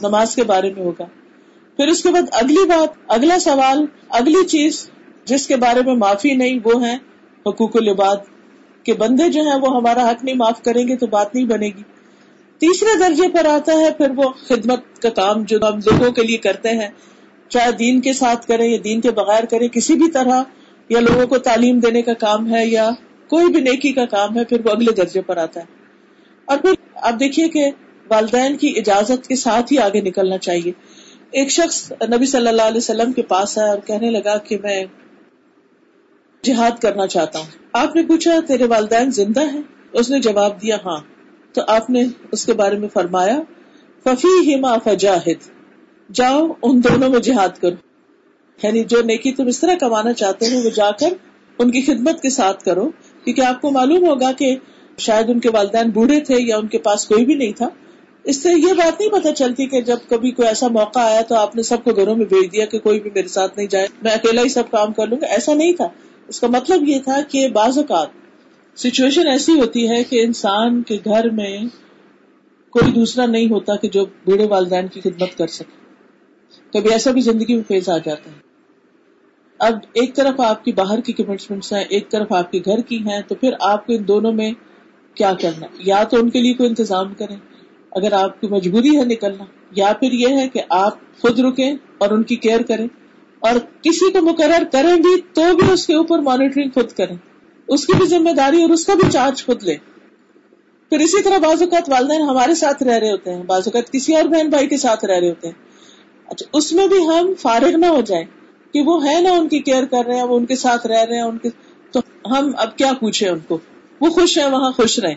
Speaker 1: نماز کے بارے میں ہوگا۔ پھر اس کے بعد اگلی بات، اگلا سوال، اگلی چیز جس کے بارے میں معافی نہیں، وہ ہے حقوق العباد۔ کہ بندے جو ہیں وہ ہمارا حق نہیں معاف کریں گے تو بات نہیں بنے گی۔ تیسرے درجے پر آتا ہے، پھر وہ خدمت کا کام جو ہم لوگوں کے لیے کرتے ہیں، چاہے دین کے ساتھ کریں یا دین کے بغیر کریں کسی بھی طرح یا لوگوں کو تعلیم دینے کا کام ہے یا کوئی بھی نیکی کا کام ہے، پھر وہ اگلے درجے پر آتا ہے۔ اور پھر آپ دیکھیے کہ والدین کی اجازت کے ساتھ ہی آگے نکلنا چاہیے۔ ایک شخص نبی صلی اللہ علیہ وسلم کے پاس آیا اور کہنے لگا کہ میں جہاد کرنا چاہتا ہوں۔ آپ نے پوچھا، تیرے والدین زندہ ہیں؟ اس نے جواب دیا ہاں۔ تو آپ نے اس کے بارے میں فرمایا ففی ہما فجاہد جاؤ، ان دونوں میں جہاد کرو۔ یعنی جو نیکی تم اس طرح کمانا چاہتے ہو، وہ جا کر ان کی خدمت کے ساتھ کرو۔ کیونکہ آپ کو معلوم ہوگا کہ شاید ان کے والدین بوڑھے تھے یا ان کے پاس کوئی بھی نہیں تھا۔ اس سے یہ بات نہیں پتا چلتی کہ جب کبھی کوئی ایسا موقع آیا تو آپ نے سب کو گھروں میں بھیج دیا کہ کوئی بھی میرے ساتھ نہیں جائے، میں اکیلا ہی سب کام کر لوں گا۔ ایسا نہیں تھا۔ اس کا مطلب یہ تھا کہ بعض اوقات سچویشن ایسی ہوتی ہے کہ انسان کے گھر میں کوئی دوسرا نہیں ہوتا کہ جو بوڑھے والدین کی خدمت کر سکے۔ کبھی ایسا بھی زندگی میں فیس آ جاتا ہے۔ اب ایک طرف آپ کی باہر کی کمٹمنٹس ہیں، ایک طرف آپ کے گھر کی ہیں، تو پھر آپ کو ان دونوں میں کیا کرنا یا تو ان کے لیے کوئی انتظام کریں، اگر آپ کی مجبوری ہے نکلنا، یا پھر یہ ہے کہ آپ خود رکیں اور ان کی کیئر کریں۔ اور کسی کو مقرر کریں بھی تو بھی اس کے اوپر مانیٹرنگ خود کریں۔ اس کی بھی ذمہ داری اور اس کا بھی چارج خود لیں پھر اسی طرح بعض اوقات والدین ہمارے ساتھ رہ رہے ہوتے ہیں، بعض اوقات کسی اور بہن بھائی کے ساتھ رہ رہے ہوتے ہیں۔ اچھا اس میں بھی ہم فارغ نہ ہو جائیں کہ وہ ہے نا ان کی کیئر کر رہے ہیں، وہ ان کے ساتھ رہ رہے ہیں، ان کے تو ہم اب کیا پوچھے ان کو؟ وہ خوش ہیں، وہاں خوش رہے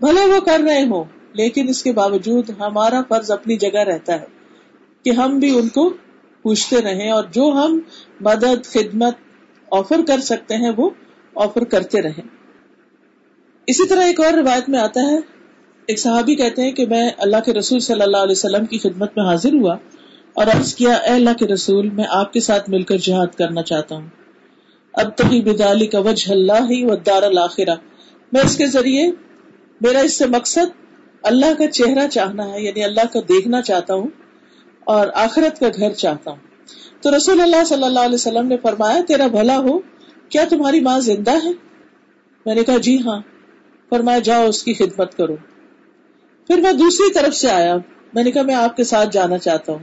Speaker 1: بھلے وہ کر رہے ہوں، لیکن اس کے باوجود ہمارا فرض اپنی جگہ رہتا ہے کہ ہم بھی ان کو پوچھتے رہیں اور جو ہم مدد، خدمت آفر کر سکتے ہیں، وہ آفر کرتے رہیں۔ اسی طرح ایک اور روایت میں آتا ہے۔ ایک صحابی کہتے ہیں کہ میں اللہ کے رسول صلی اللہ علیہ وسلم کی خدمت میں حاضر ہوا اور عرض کیا، اے اللہ کے رسول، میں آپ کے ساتھ مل کر جہاد کرنا چاہتا ہوں۔ اب تبھی بدالی کا وجہ اللہ ہی و دار الآخرہ میں اس کے ذریعے، میرا اس سے مقصد اللہ کا چہرہ چاہنا ہے یعنی اللہ کا دیکھنا چاہتا ہوں اور آخرت کا گھر چاہتا ہوں۔ تو رسول اللہ صلی اللہ علیہ وسلم نے فرمایا، تیرا بھلا ہو کیا تمہاری ماں زندہ ہے؟ میں نے کہا جی ہاں۔ فرمایا، جاؤ، اس کی خدمت کرو۔ پھر میں دوسری طرف سے آیا۔ میں نے کہا، میں آپ کے ساتھ جانا چاہتا ہوں۔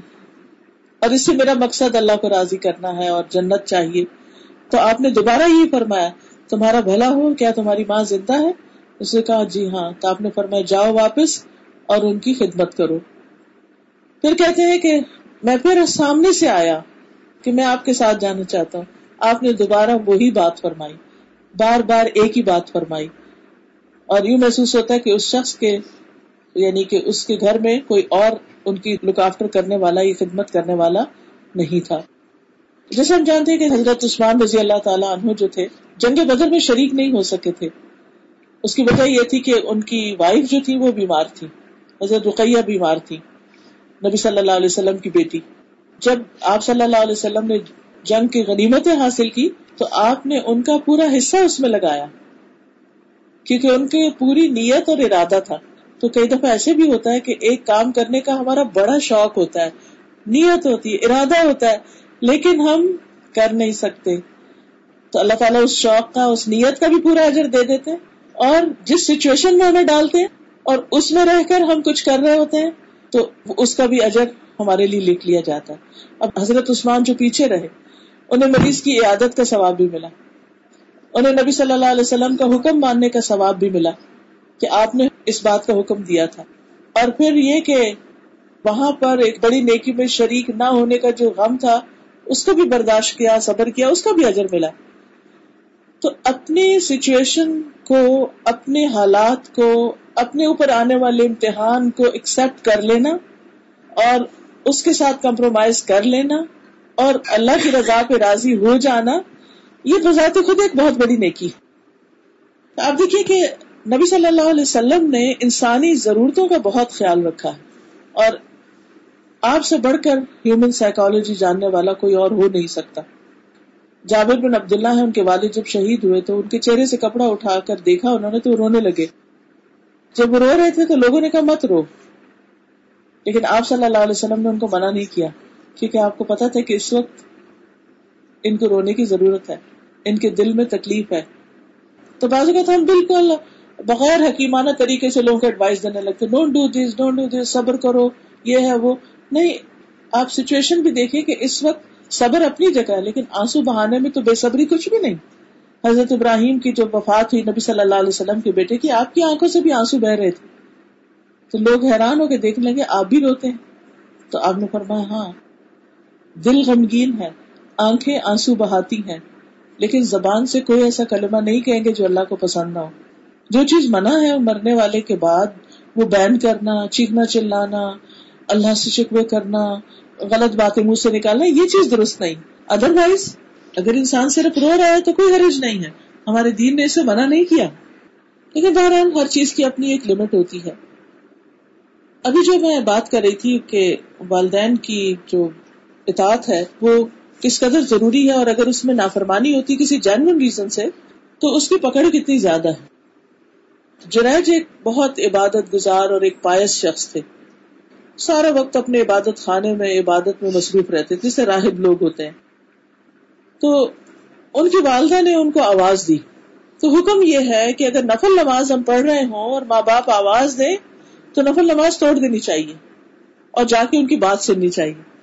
Speaker 1: اور اس سے میرا مقصد اللہ کو راضی کرنا ہے اور جنت چاہیے۔ تو آپ نے دوبارہ یہی فرمایا، تمہارا بھلا ہو، کیا تمہاری ماں زندہ ہے؟ اس نے کہا جی ہاں۔ تو آپ نے فرمایا، جاؤ واپس اور ان کی خدمت کرو۔ پھر کہتے ہیں کہ میں پھر سامنے سے آیا کہ میں آپ کے ساتھ جانا چاہتا ہوں۔ آپ نے دوبارہ وہی بات فرمائی، بار بار ایک ہی بات فرمائی۔ اور یوں محسوس ہوتا ہے کہ اس شخص کے یعنی کہ اس کے گھر میں کوئی اور ان کی لک آفٹر کرنے والا یا خدمت کرنے والا نہیں تھا۔ جیسے ہم جانتے ہیں کہ حضرت عثمان رضی اللہ تعالیٰ عنہ جو تھے، جنگ بدر میں شریک نہیں ہو سکے تھے۔ اس کی وجہ یہ تھی کہ ان کی وائف جو تھی وہ بیمار تھی۔ حضرت رقیہ بیمار تھی، نبی صلی اللہ علیہ وسلم کی بیٹی۔ جب آپ صلی اللہ علیہ وسلم نے جنگ کی غنیمتیں حاصل کی تو آپ نے ان کا پورا حصہ اس میں لگایا۔ کیونکہ ان کی پوری نیت اور ارادہ تھا۔ تو کئی دفعہ ایسے بھی ہوتا ہے کہ ایک کام کرنے کا ہمارا بڑا شوق ہوتا ہے، نیت ہوتی ہے، ارادہ ہوتا ہے، لیکن ہم کر نہیں سکتے۔ تو اللہ تعالیٰ اس شوق کا، اس نیت کا بھی پورا اجر دے دیتے اور جس سچویشن میں ہمیں ڈالتے ہیں اور اس میں رہ کر ہم کچھ کر رہے ہوتے ہیں، تو اس کا بھی اجر ہمارے لیے لکھ لیا جاتا ہے۔ اب حضرت عثمان جو پیچھے رہے انہیں مریض کی عیادت کا ثواب بھی ملا۔ انہیں نبی صلی اللہ علیہ وسلم کا حکم ماننے کا ثواب بھی ملا کہ آپ نے اس بات کا حکم دیا تھا۔ اور پھر یہ کہ وہاں پر ایک بڑی نیکی میں شریک نہ ہونے کا جو غم تھا، اس کو بھی برداشت کیا، صبر کیا، اس کا بھی اجر ملا۔ تو اپنی سچویشن کو، اپنے حالات کو، اپنے اوپر آنے والے امتحان کو ایکسپٹ کر لینا اور اس کے ساتھ کمپرومائز کر لینا۔ اور اللہ کی رضا پہ راضی ہو جانا، یہ بذات خود ایک بہت بڑی نیکی آپ دیکھیے کہ نبی صلی اللہ علیہ وسلم نے انسانی ضرورتوں کا بہت خیال رکھا ہے۔ اور آپ سے بڑھ کر ہیومن سائیکولوجی جاننے والا کوئی اور ہو نہیں سکتا۔ جابر بن عبداللہ ہے ان کے والد جب شہید ہوئے تو ان کے چہرے سے کپڑا اٹھا کر دیکھا انہوں نے تو رونے لگے۔ جب وہ رو رہے تھے تو لوگوں نے کہا، مت رو۔ لیکن آپ صلی اللہ علیہ وسلم نے ان کو منع نہیں کیا۔ کیونکہ آپ کو پتا تھا کہ اس وقت ان کو رونے کی ضرورت ہے، ان کے دل میں تکلیف ہے۔ تو بازو کا ہم بالکل بغیر حکیمانہ طریقے سے لوگوں کو ایڈوائس دینے لگتے don't do this don't do this صبر کرو، یہ ہے وہ۔ نہیں، آپ سچویشن بھی دیکھیں کہ اس وقت صبر اپنی جگہ ہے، لیکن آنسو بہانے میں تو بے صبری کچھ بھی نہیں۔ حضرت ابراہیم کی جو وفات ہوئی نبی صلی اللہ علیہ وسلم کے بیٹے کی، آپ کی آنکھوں سے بھی آنسو بہ رہے تھے۔ تو لوگ حیران ہو کے دیکھ لیں گے آپ بھی روتے ہیں۔ تو آپ نے فرمایا ہاں دل غمگین ہے، آنکھیں آنسو بہاتی ہیں، لیکن زبان سے کوئی ایسا کلمہ نہیں کہیں گے جو اللہ کو پسند نہ ہو۔ جو چیز منع ہے مرنے والے کے بعد، وہ بین کرنا، چیخنا چلانا، اللہ سے شکوے کرنا، غلط باتیں منہ سے نکالنا، یہ چیز درست نہیں۔ ادر وائز اگر انسان صرف رو رہا ہے تو کوئی حرج نہیں ہے۔ ہمارے دین نے اسے منع نہیں کیا۔ لیکن بہرحال ہر چیز کی اپنی ایک لمٹ ہوتی ہے۔ ابھی جو میں بات کر رہی تھی کہ والدین کی جو اطاعت ہے، وہ کس قدر ضروری ہے اور اگر اس میں نافرمانی ہوتی کسی جینوئن ریزن سے، تو اس کی پکڑ کتنی زیادہ ہے۔ جنیج ایک بہت عبادت گزار اور ایک پائس شخص تھے۔ سارا وقت اپنے عبادت خانے میں، عبادت میں مصروف رہتے جسے راہب لوگ ہوتے ہیں۔ تو ان کی والدہ نے ان کو آواز دی۔ تو حکم یہ ہے کہ اگر نفل نماز ہم پڑھ رہے ہوں اور ماں باپ آواز دیں، تو نفل نماز توڑ دینی چاہیے اور جا کے ان کی بات سننی چاہیے۔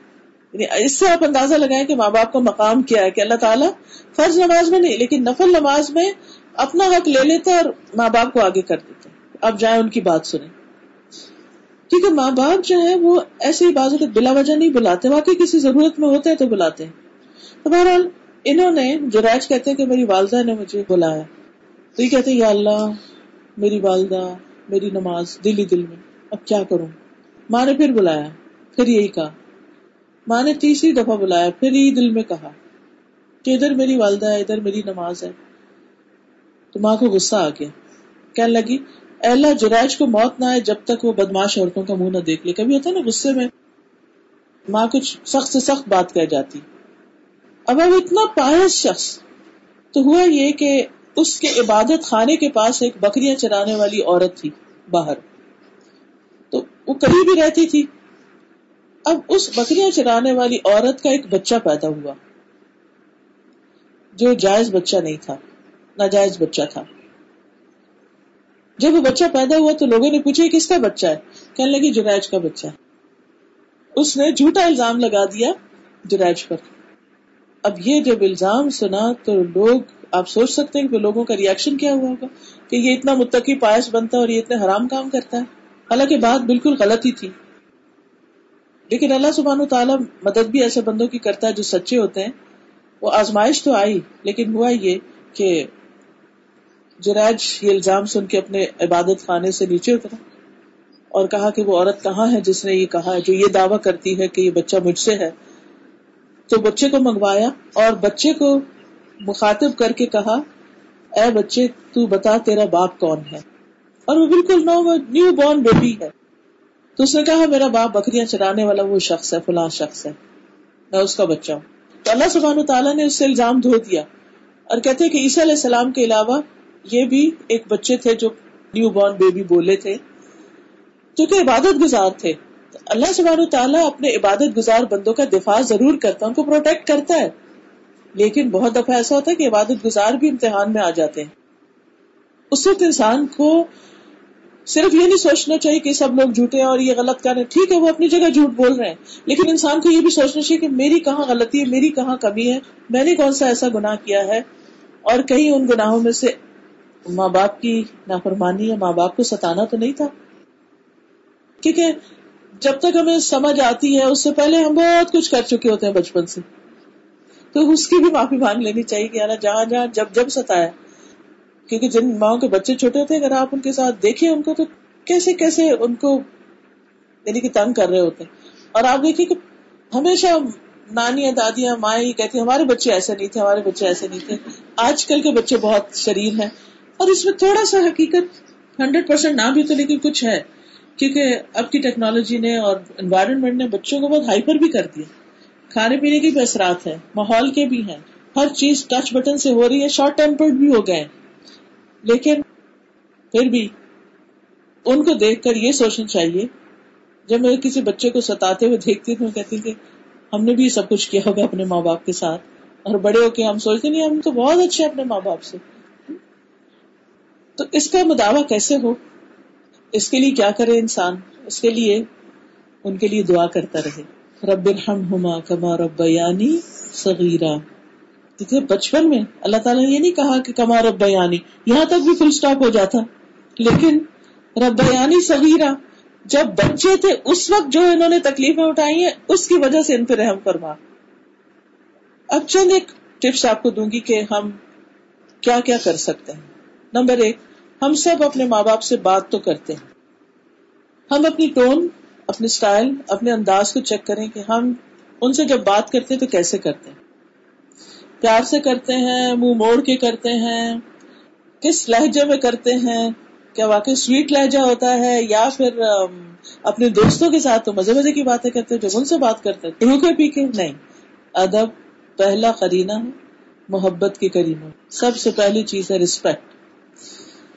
Speaker 1: یعنی اس سے آپ اندازہ لگائیں کہ ماں باپ کا مقام کیا ہے کہ اللہ تعالیٰ فرض نماز میں نہیں، لیکن نفل نماز میں اپنا حق لے لیتے اور ماں باپ کو آگے کر دیتے اب جائیں ان کی بات سنیں۔ کیونکہ ماں باپ جو ہے وہ ایسی بازو بلا وجہ نہیں بلاتے، واقعی کسی ضرورت میں ہوتے ہیں تو بلاتے ہیں۔ تو بہرحال انہوں نے جو راج کہتے ہیں کہ میری والدہ نے مجھے بلایا۔ تو یہ کہتے یا اللہ، میری والدہ، میری نماز دل ہی دل میں، اب کیا کروں؟ ماں نے پھر بلایا، پھر یہی کہا۔ ماں نے تیسری دفعہ بلایا، پھر ہی دل میں کہا کہ ادھر میری والدہ ہے، ادھر میری نماز ہے۔ تو ماں کو غصہ آ گیا۔ کہنے لگی اللہ جراج کو موت نہ آئے جب تک وہ بدماش عورتوں کا منہ نہ دیکھ لے۔ کبھی ہوتا ہے نا غصے میں، ماں کچھ سخت سے سخت بات کہہ جاتی۔ اب اب اتنا پائس شخص، تو ہوا یہ کہ اس کے عبادت خانے کے پاس ایک بکریاں چرانے والی عورت تھی باہر۔ تو وہ کبھی بھی رہتی تھی۔ اب اس بکریاں چرانے والی عورت کا ایک بچہ پیدا ہوا جو جائز بچہ نہیں تھا، ناجائز بچہ تھا۔ جب وہ بچہ پیدا ہوا تو لوگوں نے پوچھا کس کا بچہ ہے؟ کہنے لگی جرائج کا بچہ۔ اس نے جھوٹا الزام لگا دیا جرائج پر۔ اب یہ جب الزام سنا تو لوگ، آپ سوچ سکتے ہیں کہ لوگوں کا ریئیکشن کیا ہوا ہوگا؟ کہ یہ اتنا متقی پائس بنتا ہے اور یہ اتنے حرام کام کرتا ہے۔ حالانکہ بات بالکل غلط ہی تھی۔ لیکن اللہ سبحان و تعالیٰ مدد بھی ایسے بندوں کی کرتا ہے جو سچے ہوتے ہیں۔ وہ آزمائش تو آئی، لیکن ہوا یہ کہ جراج یہ الزام سن کے اپنے عبادت خانے سے نیچے اترا اور کہا کہ وہ عورت کہاں ہے جس نے یہ کہا جو یہ دعویٰ کرتی ہے کہ یہ بچہ مجھ سے ہے۔ تو بچے کو منگوایا اور بچے کو مخاطب کر کے کہا، اے بچے، تو بتا تیرا باپ کون ہے؟ اور وہ بالکل نو نیو بورن بیبی ہے۔ تو اس نے کہا ہاں، میرا باپ بکریاں چرانے والا وہ شخص ہے، فلاں شخص ہے، میں اس کا بچہ ہوں۔ تو اللہ سبحانہ تعالیٰ نے اس سے الزام دھو دیا اور کہتے کہ عیسیٰ علیہ السلام کے علاوہ یہ بھی ایک بچے تھے جو نیو بورن بیبی بولے تھے۔ جو کہ عبادت گزار تھے۔ اللہ سبحانہ تعالیٰ اپنے عبادت گزار بندوں کا دفاع ضرور کرتا ہے، ان کو پروٹیکٹ کرتا ہے۔ لیکن بہت دفعہ ایسا ہوتا ہے کہ عبادت گزار بھی امتحان میں آ جاتے ہیں۔ اس وقت انسان کو صرف یہ نہیں سوچنا چاہیے کہ سب لوگ جھوٹے ہیں اور یہ غلط کر رہے ہیں۔ ٹھیک ہے، وہ اپنی جگہ جھوٹ بول رہے ہیں، لیکن انسان کو یہ بھی سوچنا چاہیے کہ میری کہاں غلطی ہے، میری کہاں کمی ہے، میں نے کون سا ایسا گناہ کیا ہے؟ اور کہیں ان گناہوں میں سے ماں باپ کی نافرمانی یا ماں باپ کو ستانا تو نہیں تھا؟ کیونکہ جب تک ہمیں سمجھ آتی ہے، اس سے پہلے ہم بہت کچھ کر چکے ہوتے ہیں بچپن سے۔ تو اس کی بھی معافی مانگ لینی چاہیے کہ یار جہاں جہاں جب جب ستایا۔ کیونکہ جن ماؤں کے بچے چھوٹے ہوتے ہیں، اگر آپ ان کے ساتھ دیکھیں ان کو، تو کیسے کیسے ان کو یعنی کہ تنگ کر رہے ہوتے ہیں۔ اور آپ دیکھیے کہ ہمیشہ نانی دادیاں مائیں یہ کہتی ہیں، ہمارے بچے ایسے نہیں تھے، ہمارے بچے ایسے نہیں تھے۔ آج کل کے بچے بہت شریر ہیں۔ اور اس میں تھوڑا سا حقیقت ہنڈریڈ پرسینٹ نہ بھی تو لیکن کچھ ہے۔ کیونکہ اب کی ٹیکنالوجی نے اور انوائرمنٹ نے بچوں کو بہت ہائپر بھی کر دیا۔ کھانے پینے کے بھی اثرات ہیں، ماحول کے بھی ہیں۔ ہر چیز ٹچ بٹن سے ہو رہی ہے شارٹ ٹیمپرڈ بھی ہو گئے۔ لیکن پھر بھی ان کو دیکھ کر یہ سوچنا چاہیے، جب میں کسی بچے کو ستاتے ہوئے دیکھتی ہوں، کہتی کہ ہم نے بھی سب کچھ کیا ہوگا اپنے ماں باپ کے ساتھ، اور بڑے ہو کے ہم سوچتے نہیں، ہم تو بہت اچھے اپنے ماں باپ سے۔ تو اس کا مداوع کیسے ہو؟ اس کے لیے کیا کرے انسان؟ اس کے لیے ان کے لیے دعا کرتا رہے۔ رب ہوما کما رب یعنی سغیرہ بچپن میں۔ اللہ تعالیٰ نے یہ نہیں کہا کہ کما رب بیانی یہاں تک بھی فل اسٹاپ ہو جاتا۔ لیکن رب بیانی سغیرہ جب بچے تھے، اس وقت جو انہوں نے تکلیفیں اٹھائی ہیں، اس کی وجہ سے ان پہ رحم فرما۔ اب چند ایک ٹپس آپ کو دوں گی کہ ہم کیا کیا کر سکتے ہیں۔ نمبر ایک، ہم سب اپنے ماں باپ سے بات تو کرتے ہیں۔ ہم اپنی ٹون اپنے اسٹائل اپنے انداز کو چیک کریں کہ ہم ان سے جب بات کرتے تو کیسے کرتے ہیں۔ پیار سے کرتے ہیں، منہ موڑ کے کرتے ہیں۔ کس لہجے میں کرتے ہیں؟ کیا واقعی سویٹ لہجہ ہوتا ہے؟ یا پھر اپنے دوستوں کے ساتھ تو مزے مزے کی باتیں کرتے جب ان سے بات کرتے روکے پی کے؟ نہیں۔ ادب پہلا قرینہ محبت کے کریم سب سے پہلی چیز ہے رسپیکٹ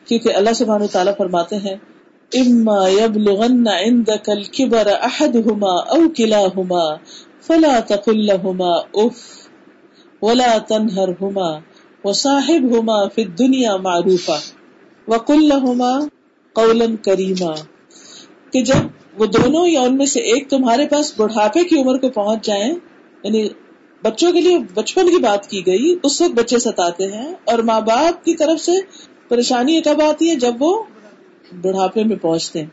Speaker 1: کیونکہ اللہ سبحانہ تعالیٰ فرماتے ہیں، اما يبلغن عندك الكبر احدهما او كلاهما فلا تقل لهما اف ولا تنهرهما وصاحبهما في الدنيا معروفا وقل لهما قولا كريما کہ جب وہ دونوں یا ان میں سے ایک تمہارے پاس بڑھاپے کی عمر کو پہنچ جائیں یعنی بچوں کے لیے بچپن کی بات کی گئی، اس وقت بچے ستاتے ہیں اور ماں باپ کی طرف سے پریشانی کب آتی ہے؟ جب وہ بڑھاپے میں پہنچتے ہیں۔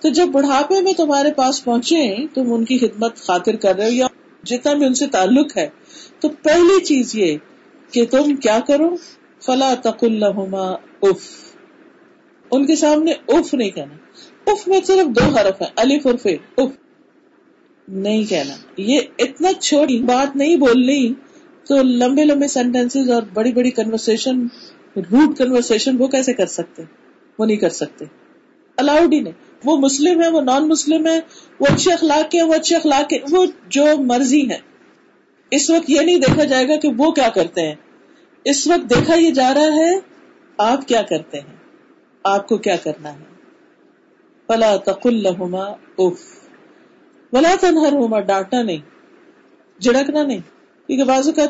Speaker 1: تو جب بڑھاپے میں تمہارے پاس پہنچے تم ان کی خدمت خاطر کر رہے ہو یا جتنا بھی ان سے تعلق ہے۔ تو پہلی چیز یہ کہ تم کیا کرو؟ فلا تق الحما اف۔ ان کے سامنے اف نہیں کہنا۔ اف میں صرف دو حرف ہے الف اور فیل۔ اف۔ نہیں کہنا۔ یہ اتنا چھوٹی بات نہیں بولنی۔ تو لمبے لمبے سینٹینس اور بڑی بڑی کنورسن روٹ کنورسن وہ کیسے کر سکتے؟ وہ نہیں کر سکتے۔ الاؤڈ ہی نہیں۔ وہ مسلم ہے، وہ نان مسلم ہے، وہ اچھے اخلاق کے وہ اچھے اخلاق کے، وہ جو مرضی ہے اس وقت یہ نہیں دیکھا جائے گا کہ وہ کیا کرتے ہیں۔ اس وقت دیکھا یہ جا رہا ہے، آپ کیا کرتے ہیں؟ آپ کو کیا کرنا ہے؟ پلا تقل لہما اف۔ ولا تنہر ہوما ڈانٹنا نہیں، جھڑکنا نہیں۔ کیونکہ بازو کا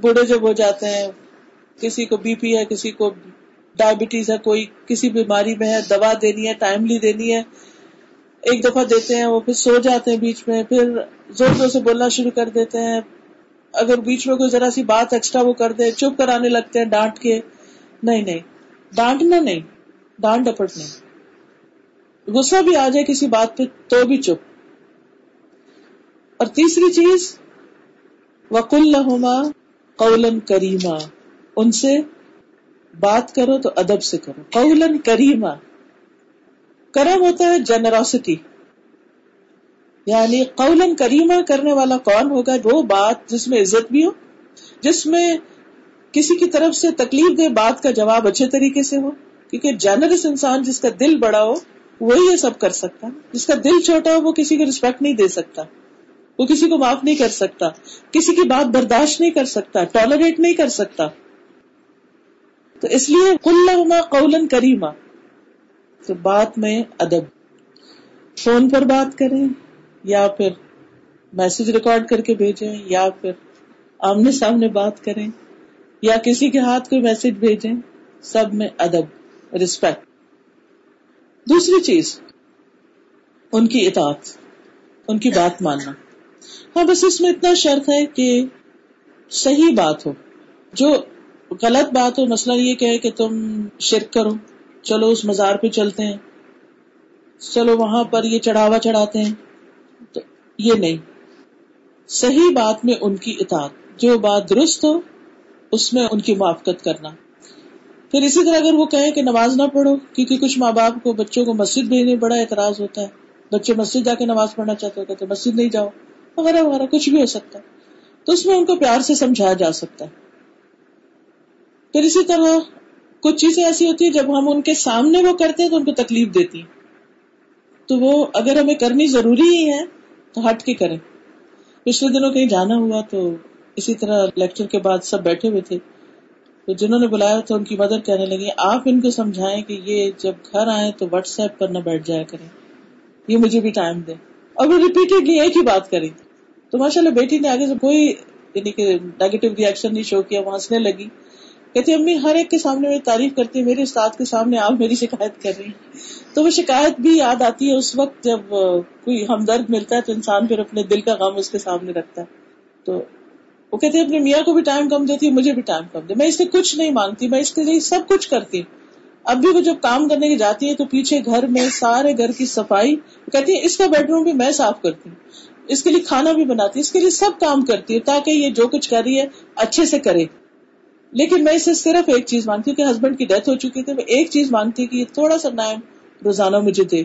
Speaker 1: بوڑھے جب ہو جاتے ہیں، کسی کو بی پی ہے، کسی کو ڈائبٹیز ہے، کوئی کسی بیماری میں ہے، دوا دینی ہے ٹائملی دینی ہے، ایک دفعہ دیتے ہیں، وہ پھر سو جاتے ہیں بیچ میں، پھر زور زور سے بولنا شروع کر دیتے ہیں۔ اگر بیچ میں کوئی ذرا سی بات ایکسٹرا وہ کر دے، چپ کرانے لگتے ہیں ڈانٹ کے۔ نہیں نہیں، ڈانٹنا نہیں، ڈانٹ ڈپٹ نہیں۔ غصہ بھی آ جائے کسی بات پہ تو بھی چپ۔ اور تیسری چیز وکل لہما کریما۔ ان سے بات کرو تو ادب سے کرو۔ قولن کریما کرم ہوتا ہے جنروسٹی یعنی قولن کریما کرنے والا کون ہوگا وہ بات جس میں عزت بھی ہو، جس میں کسی کی طرف سے تکلیف دے بات کا جواب اچھے طریقے سے ہو۔ کیونکہ جنرس انسان جس کا دل بڑا ہو، وہی یہ سب کر سکتا۔ جس کا دل چھوٹا ہو، وہ کسی کو رسپیکٹ نہیں دے سکتا۔ وہ کسی کو معاف نہیں کر سکتا۔ کسی کی بات برداشت نہیں کر سکتا ٹالریٹ نہیں کر سکتا۔ تو اس لیے کل قولن کریما، تو بات میں ادب۔ فون پر بات کریں یا پھر میسج ریکارڈ کر کے بھیجیں یا پھر آمنے سامنے بات کریں یا کسی کے ہاتھ کوئی میسج بھیجیں، سب میں ادب، رسپیکٹ۔ دوسری چیز، ان کی اطاعت، ان کی بات ماننا۔ ہاں بس اس میں اتنا شرط ہے کہ صحیح بات ہو، جو غلط بات ہو مسئلہ یہ کہ کہ تم شرک کرو۔ چلو اس مزار پہ چلتے ہیں۔ چلو وہاں پر یہ چڑھاوا چڑھاتے ہیں۔ تو یہ نہیں۔ صحیح بات میں ان کی اطاعت۔ جو بات درست ہو، اس میں ان کی موافقت کرنا۔ پھر اسی طرح اگر وہ کہیں کہ نماز نہ پڑھو، کیونکہ کچھ ماں باپ کو بچوں کو مسجد بھیجنے بڑا اعتراض ہوتا ہے۔ بچے مسجد جا کے نماز پڑھنا چاہتے کہتے مسجد نہیں جاؤ۔ وغیرہ وغیرہ، کچھ بھی ہو سکتا ہے۔ تو اس میں ان کو پیار سے سمجھایا جا سکتا ہے۔ پھر اسی طرح کچھ چیزیں ایسی ہوتی ہیں، جب ہم ان کے سامنے وہ کرتے ہیں تو ان کو تکلیف دیتی ہیں۔ تو وہ اگر ہمیں کرنی ضروری ہی ہے تو ہٹ کے کریں۔ پچھلے دنوں کہیں جانا ہوا تو اسی طرح لیکچر کے بعد سب بیٹھے ہوئے تھے۔ تو جنہوں نے بلایا تھا ان کی مدد کہنے لگی، آپ ان کو سمجھائیں کہ یہ جب گھر آئے تو واٹس ایپ پر نہ بیٹھ جایا کریں۔ یہ مجھے بھی ٹائم دے اور وہ ریپیٹڈلی ایک ہی بات کری۔ تو ماشاء اللہ بیٹی نے آگے سے کوئی یعنی کہ نیگیٹو ریئیکشن نہیں شو کیا، وہ ہنسنے لگی۔ کہتی امی، ہر ایک کے سامنے میری تعریف کرتی ہے میرے استاد کے سامنے آپ میری شکایت کر رہی تو وہ شکایت بھی یاد آتی ہے اس وقت جب کوئی ہمدرد ملتا ہے تو انسان پھر اپنے دل کا غم اس کے سامنے رکھتا ہے۔ تو وہ کہتے اپنے میاں کو بھی ٹائم کم دیتی ہے مجھے بھی ٹائم کم دے۔ میں اس سے کچھ نہیں مانگتی، میں اس کے لیے سب کچھ کرتی ہوں۔ اب بھی وہ جب کام کرنے کی جاتی ہے تو پیچھے گھر میں سارے گھر کی صفائی کہتی ہے، اس کا بیڈ روم بھی میں صاف کرتی ہوں۔ اس کے لیے کھانا بھی بناتی اس کے لیے سب کام کرتی ہوں تاکہ یہ جو کچھ کر رہی ہے اچھے سے کرے۔ لیکن میں اسے صرف ایک چیز مانگتی ہوں کہ ہسبینڈ کی ڈیتھ ہو چکی تھی، میں ایک چیز مانگتی کہ یہ تھوڑا سا نائم روزانہ مجھے دے،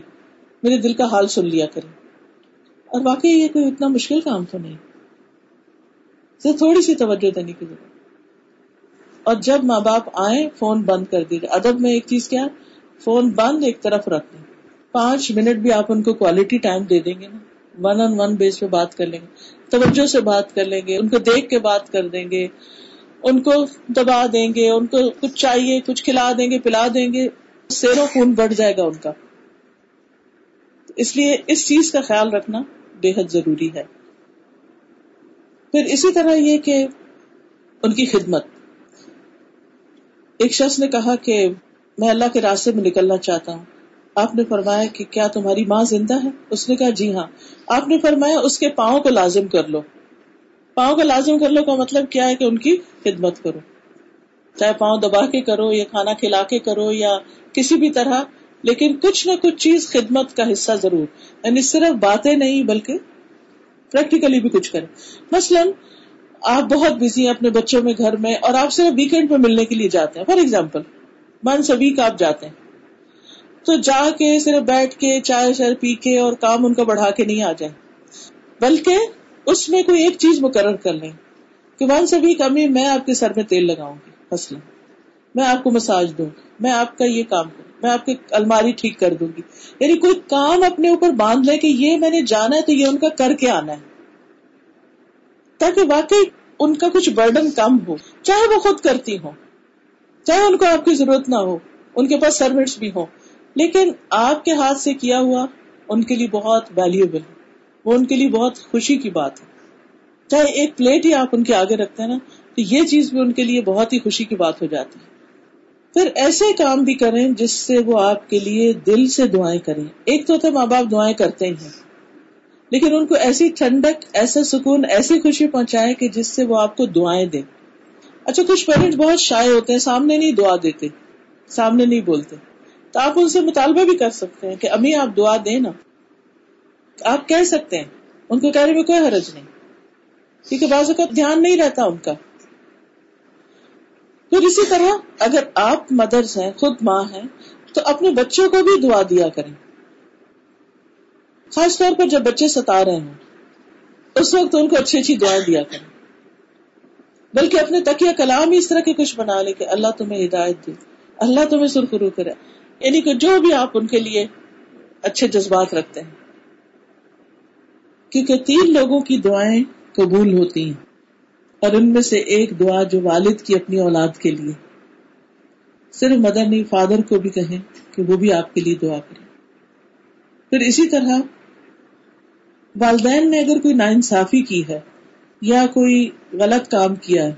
Speaker 1: میرے دل کا حال سن لیا کرے۔ اور واقعی یہ کوئی اتنا مشکل کام تو نہیں۔ صرف تھوڑی سی توجہ دینے کی ضرورت۔ اور جب ماں باپ آئے فون بند کر دیجیے ادب میں ایک چیز کیا؟ فون بند ایک طرف رکھ دیں پانچ منٹ بھی آپ ان کو کوالٹی ٹائم دے دیں گے نا۔ ون آن ون بیس پہ بات کر لیں گے۔ توجہ سے بات کر لیں گے۔ ان کو دیکھ کے بات کر دیں گے۔ ان کو دبا دیں گے، ان کو کچھ چاہیے، کچھ کھلا دیں گے، پلا دیں گے سیرو خون بڑھ جائے گا ان کا۔ اس لیے اس چیز کا خیال رکھنا بے حد ضروری ہے۔ پھر اسی طرح یہ کہ ان کی خدمت۔ ایک شخص نے کہا کہ میں اللہ کے راستے میں نکلنا چاہتا ہوں۔ آپ نے فرمایا کہ کیا تمہاری ماں زندہ ہے؟ اس نے کہا جی ہاں۔ آپ نے فرمایا اس کے پاؤں کو لازم کر لو۔ پاؤں کا لازم کر لو کا مطلب کیا ہے کہ ان کی خدمت کرو۔ چاہے پاؤں دبا کے کرو یا کھانا کھلا کے کرو یا کسی بھی طرح، لیکن کچھ نہ کچھ چیز خدمت کا حصہ ضرور۔ یعنی صرف باتیں نہیں، بلکہ پریکٹیکلی بھی کچھ کریں۔ مثلاً، آپ بہت بزی ہیں اپنے بچوں میں، گھر میں، اور آپ صرف ویکینڈ پہ ملنے کے لیے جاتے ہیں۔ فار ایگزامپل منس ویک آپ جاتے ہیں۔ تو جا کے صرف بیٹھ کے چائے شائے پی کے اور کام ان کا بڑھا کے نہیں آ جائیں بلکہ اس میں کوئی ایک چیز مقرر کر لیں کہ ون سے بھی کمی میں آپ کے سر میں تیل لگاؤں گی فصل میں آپ کو مساج دوں گی، میں آپ کا یہ کام کروں میں آپ کی الماری ٹھیک کر دوں گی۔ یعنی کوئی کام اپنے اوپر باندھ لے کہ یہ میں نے جانا ہے تو یہ ان کا کر کے آنا ہے۔ تاکہ واقعی ان کا کچھ برڈن کم ہو، چاہے وہ خود کرتی ہو چاہے ان کو آپ کی ضرورت نہ ہو، ان کے پاس سروٹس بھی ہو لیکن آپ کے ہاتھ سے کیا ہوا، ان کے لیے بہت ویلویبل ہے۔ وہ ان کے لیے بہت خوشی کی بات ہے۔ چاہے ایک پلیٹ ہی آپ ان کے آگے رکھتے ہیں نا، تو یہ چیز بھی ان کے لیے بہت ہی خوشی کی بات ہو جاتی ہے۔ پھر ایسے کام بھی کریں جس سے وہ آپ کے لیے دل سے دعائیں کریں۔ ایک تو ہوتا ماں باپ دعائیں کرتے ہی ہیں، لیکن ان کو ایسی ٹھنڈک، ایسا سکون، ایسی خوشی پہنچائے کہ جس سے وہ آپ کو دعائیں دیں۔ اچھا کچھ پیرنٹس بہت شائع ہوتے ہیں، سامنے نہیں دعا دیتے، سامنے نہیں بولتے۔ تو آپ ان سے مطالبہ بھی کر سکتے ہیں کہ امی آپ دعا دیں نا۔ آپ کہہ سکتے ہیں، ان کو کہنے میں کوئی حرج نہیں۔ کیونکہ بعض اوقات دھیان نہیں رہتا ان کا۔ پھر اسی طرح اگر آپ مدرس ہیں، خود ماں ہیں، تو اپنے بچوں کو بھی دعا دیا کریں۔ خاص طور پر جب بچے ستا رہے ہوں، اس وقت ان کو اچھی اچھی دعائیں دیا کریں۔ بلکہ اپنے تکیہ کلام ہی اس طرح کے کچھ بنا لے کہ اللہ تمہیں ہدایت دے، اللہ تمہیں سرخرو کرے۔ یعنی کہ جو بھی آپ ان کے لیے اچھے جذبات رکھتے ہیں۔ کیونکہ تین لوگوں کی دعائیں قبول ہوتی ہیں اور ان میں سے ایک دعا جو والد کی اپنی اولاد کے لیے۔ صرف مدر نہیں، فادر کو بھی کہیں کہ وہ بھی آپ کے لیے دعا کرے پھر اسی طرح والدین نے اگر کوئی ناانصافی کی ہے یا کوئی غلط کام کیا ہے،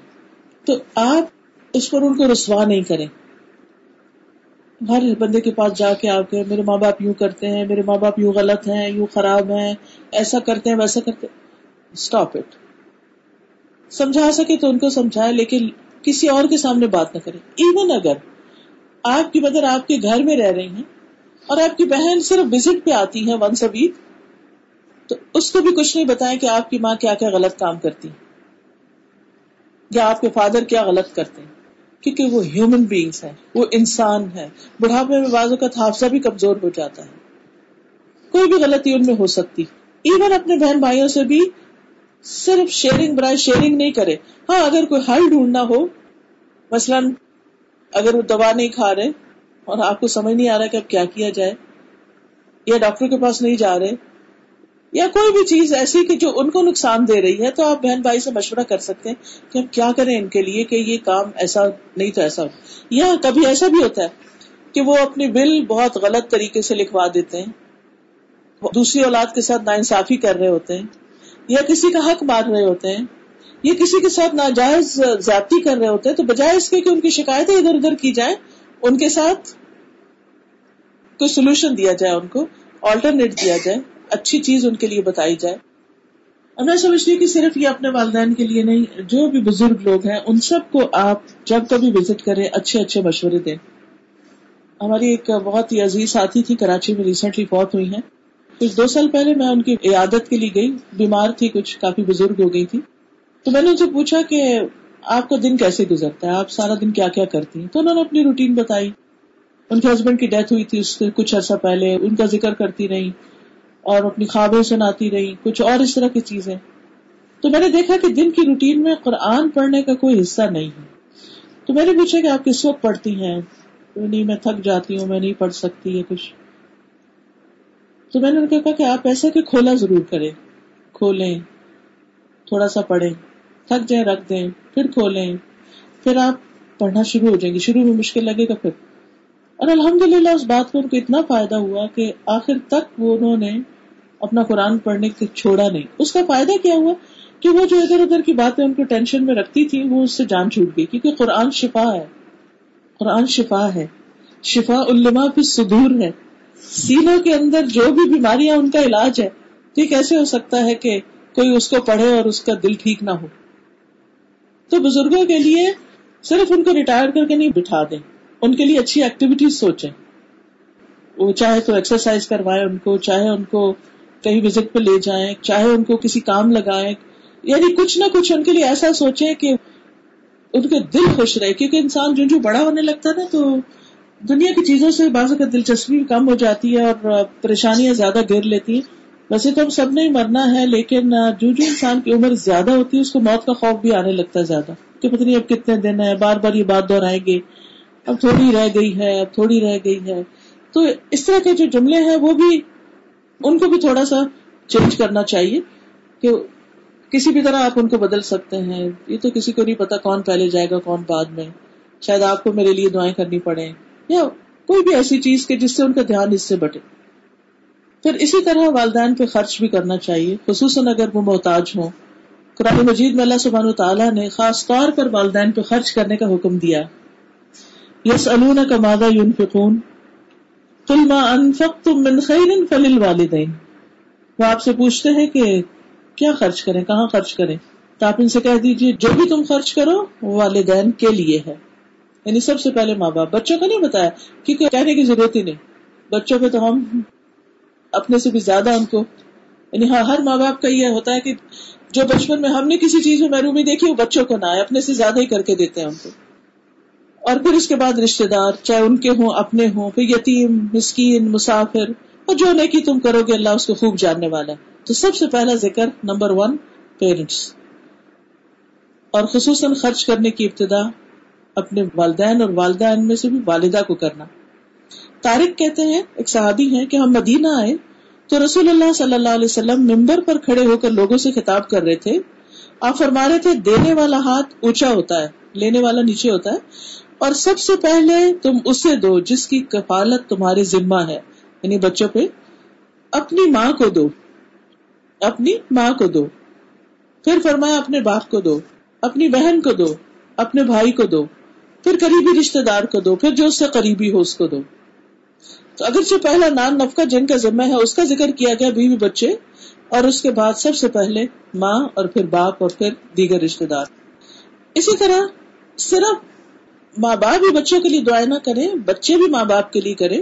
Speaker 1: تو آپ اس پر ان کو رسوا نہیں کریں۔ ہر بندے کے پاس جا کے آپ کے میرے ماں باپ یوں کرتے ہیں، میرے ماں باپ یوں غلط ہیں، یوں خراب ہیں، ایسا کرتے ہیں، ویسا کرتے اسٹاپ اٹ سمجھا سکے تو ان کو سمجھائے، لیکن کسی اور کے سامنے بات نہ کرے۔ ایون اگر آپ کی مدر آپ کے گھر میں رہ رہی ہیں اور آپ کی بہن صرف وزٹ پہ آتی ہے ونس ا ویک تو اس کو بھی کچھ نہیں بتائیں کہ آپ کی ماں کیا کیا غلط کام کرتی۔ یا آپ کے فادر کیا غلط کرتے ہیں۔ کیونکہ وہ ہیومن بینگس ہیں، وہ انسان ہے بڑھاپے میں بازو کا حافظہ بھی کمزور ہو جاتا ہے۔ کوئی بھی غلطی ان میں ہو سکتی۔ ایون اپنے بہن بھائیوں سے بھی صرف شیئرنگ برائے شیئرنگ نہیں کرے۔ ہاں اگر کوئی حل ڈھونڈنا ہو، مثلاً اگر وہ دوا نہیں کھا رہے اور آپ کو سمجھ نہیں آ رہا کہ اب کیا کیا جائے، یا ڈاکٹر کے پاس نہیں جا رہے یا کوئی بھی چیز ایسی کہ جو ان کو نقصان دے رہی ہے، تو آپ بہن بھائی سے مشورہ کر سکتے ہیں کہ ہم کیا کریں ان کے لیے کہ یہ کام ایسا نہیں تو ایسا یا کبھی ایسا بھی ہوتا ہے کہ وہ اپنی بل بہت غلط طریقے سے لکھوا دیتے ہیں، دوسری اولاد کے ساتھ ناانصافی کر رہے ہوتے ہیں، یا کسی کا حق مار رہے ہوتے ہیں، یا کسی کے ساتھ ناجائز زیادتی کر رہے ہوتے ہیں، تو بجائے اس کے کہ ان کی شکایتیں ادھر ادھر کی جائیں، ان کے ساتھ کوئی سولوشن دیا جائے، ان کو آلٹرنیٹ دیا جائے۔ اچھی چیز ان کے لیے بتائی جائے۔ اور میں سمجھتی ہوں کہ صرف یہ اپنے والدین کے لیے نہیں، جو بھی بزرگ لوگ ہیں، ان سب کو آپ جب کبھی وزٹ کریں، اچھے اچھے مشورے دیں۔ ہماری ایک بہت ہی عزیز ساتھی تھی، کراچی میں ریسنٹلی فوت ہوئی ہیں۔ کچھ دو سال پہلے میں ان کی عیادت کے لیے گئی، بیمار تھی، کچھ کافی بزرگ ہو گئی تھی۔ تو میں نے ان سے پوچھا کہ آپ کا دن کیسے گزرتا ہے؟ آپ سارا دن کیا کیا کرتی ہیں؟ تو انہوں نے اپنی روٹین بتائی۔ ان کے ہسبینڈ کی ڈیتھ ہوئی تھی اس سے کچھ عرصہ پہلے، ان کا ذکر کرتی رہی۔ اور اپنی خوابیں سناتی رہی، کچھ اور اس طرح کی چیزیں۔ تو میں نے دیکھا کہ دن کی روٹین میں قرآن پڑھنے کا کوئی حصہ نہیں ہے۔ تو میں نے پوچھا کہ آپ کس وقت پڑھتی ہیں؟ نہیں، میں تھک جاتی ہوں، میں نہیں پڑھ سکتی ہے کچھ۔ تو میں نے کہا کہ آپ ایسا کہ کھولا ضرور کریں۔ کھولیں، تھوڑا سا پڑھیں، تھک جائیں، رکھ دیں، پھر کھولیں، پھر آپ پڑھنا شروع ہو جائیں گے۔ شروع میں مشکل لگے گا، پھر اور الحمد للہ اس بات کو ان کو اتنا فائدہ ہوا کہ آخر تک وہ انہوں نے اپنا قرآن پڑھنے کے چھوڑا نہیں۔ اس کا فائدہ کیا ہوا کہ وہ جو ادھر ادھر کی باتیں ان کو ٹینشن میں رکھتی تھی وہ اس سے جان چھوٹ گئی۔ کیونکہ قرآن شفا ہے۔ قرآن شفا ہے۔ شفا علما پھر سدور ہے۔ سینوں کے اندر جو بھی بیماریاں ان کا علاج ہے، تو کیسے ہو سکتا ہے کہ کوئی اس کو پڑھے اور اس کا دل ٹھیک نہ ہو؟ تو بزرگوں کے لیے صرف ان کو ریٹائر کر کے نہیں، بٹھا دیں۔ ان کے لیے اچھی ایکٹیویٹیز سوچیں۔ وہ چاہے تو ایکسرسائز کروائے ان کو، چاہے ان کو کہیں وزٹ پہ لے جائیں، چاہے ان کو کسی کام لگائیں۔ یعنی کچھ نہ کچھ ان کے لیے ایسا سوچے کہ ان کے دل خوش رہے، کیونکہ انسان جو جو بڑا ہونے لگتا ہے نا، تو دنیا کی چیزوں سے بعض کا دلچسپی کم ہو جاتی ہے اور پریشانیاں زیادہ گر لیتی ہیں۔ ویسے تو ہم سب نے مرنا ہے، لیکن جو جو انسان کی عمر زیادہ ہوتی ہے، اس کو موت کا خوف بھی آنے لگتا ہے زیادہ کہ پتہ نہیں اب کتنے دن ہے بار بار یہ بات دہرائیں گے۔ اب تھوڑی رہ گئی ہے، اب تھوڑی رہ گئی ہے۔ تو اس طرح کے جو جملے ہیں، وہ بھی ان کو بھی تھوڑا سا چینج کرنا چاہیے کہ کسی بھی طرح آپ ان کو بدل سکتے ہیں۔ یہ تو کسی کو نہیں پتا کون پہلے جائے گا، کون بعد میں۔ شاید آپ کو میرے لیے دعائیں کرنی پڑے یا کوئی بھی ایسی چیز کے جس سے ان کا دھیان اس سے بٹے۔ پھر اسی طرح والدین پہ خرچ بھی کرنا چاہیے، خصوصاً اگر وہ محتاج ہوں۔ قرآن مجید میں اللہ سبحانہ تعالیٰ نے خاص طور پر والدین پہ خرچ کرنے کا حکم دیا۔ یس الون کا مادہ یون فکون تلما انفق تم من خیر فلل والدین وہ آپ سے پوچھتے ہیں کہ کیا خرچ کریں، کہاں خرچ کریں؟ تو آپ ان سے کہہ دیجیے جو بھی تم خرچ کرو، وہ والدین کے لیے ہے۔ یعنی سب سے پہلے ماں باپ۔ بچوں کو نہیں بتایا، کیونکہ کہنے کی ضرورت ہی نہیں۔ بچوں پہ تو ہم اپنے سے بھی زیادہ ان کو یعنی ہاں ہر ماں باپ کا یہ ہوتا ہے کہ جو بچپن میں ہم نے کسی چیز میں محرومی دیکھی، وہ بچوں کو نہ آئے، اپنے سے زیادہ ہی کر کے دیتے ہیں ان کو۔ اور پھر اس کے بعد رشتے دار، چاہے ان کے ہوں، اپنے ہوں پھر یتیم، مسکین، مسافر اور جو نیکی تم کرو گے، اللہ اس کو خوب جاننے والا تو سب سے پہلا ذکر نمبر ون پیرنٹس اور خصوصاً خرچ کرنے کی ابتدا، اپنے والدین اور والدین میں سے بھی والدہ کو کرنا۔ تارک کہتے ہیں، ایک صحابی ہیں کہ ہم مدینہ آئے تو رسول اللہ صلی اللہ علیہ وسلم ممبر پر کھڑے ہو کر لوگوں سے خطاب کر رہے تھے۔ آپ فرما رہے تھے، دینے والا ہاتھ اونچا ہوتا ہے، لینے والا نیچے ہوتا ہے۔ اور سب سے پہلے تم اسے دو جس کی کفالت تمہارے ذمہ ہے۔ یعنی بچوں پہ اپنی ماں کو دو۔ اپنی ماں کو دو۔ پھر فرمایا اپنے باپ کو دو، اپنی بہن کو دو، اپنے بھائی کو دو۔ پھر قریبی رشتے دار کو دو، پھر جو اس سے قریبی ہو اس کو دو۔ تو اگرچہ پہلا نان نفقہ جن کا ذمہ ہے، اس کا ذکر کیا گیا بیوی بچے اور اس کے بعد سب سے پہلے ماں اور پھر باپ اور پھر دیگر رشتے دار۔ اسی طرح صرف ماں باپ بھی بچوں کے لیے دعائیں نہ کریں، بچے بھی ماں باپ کے لیے کریں۔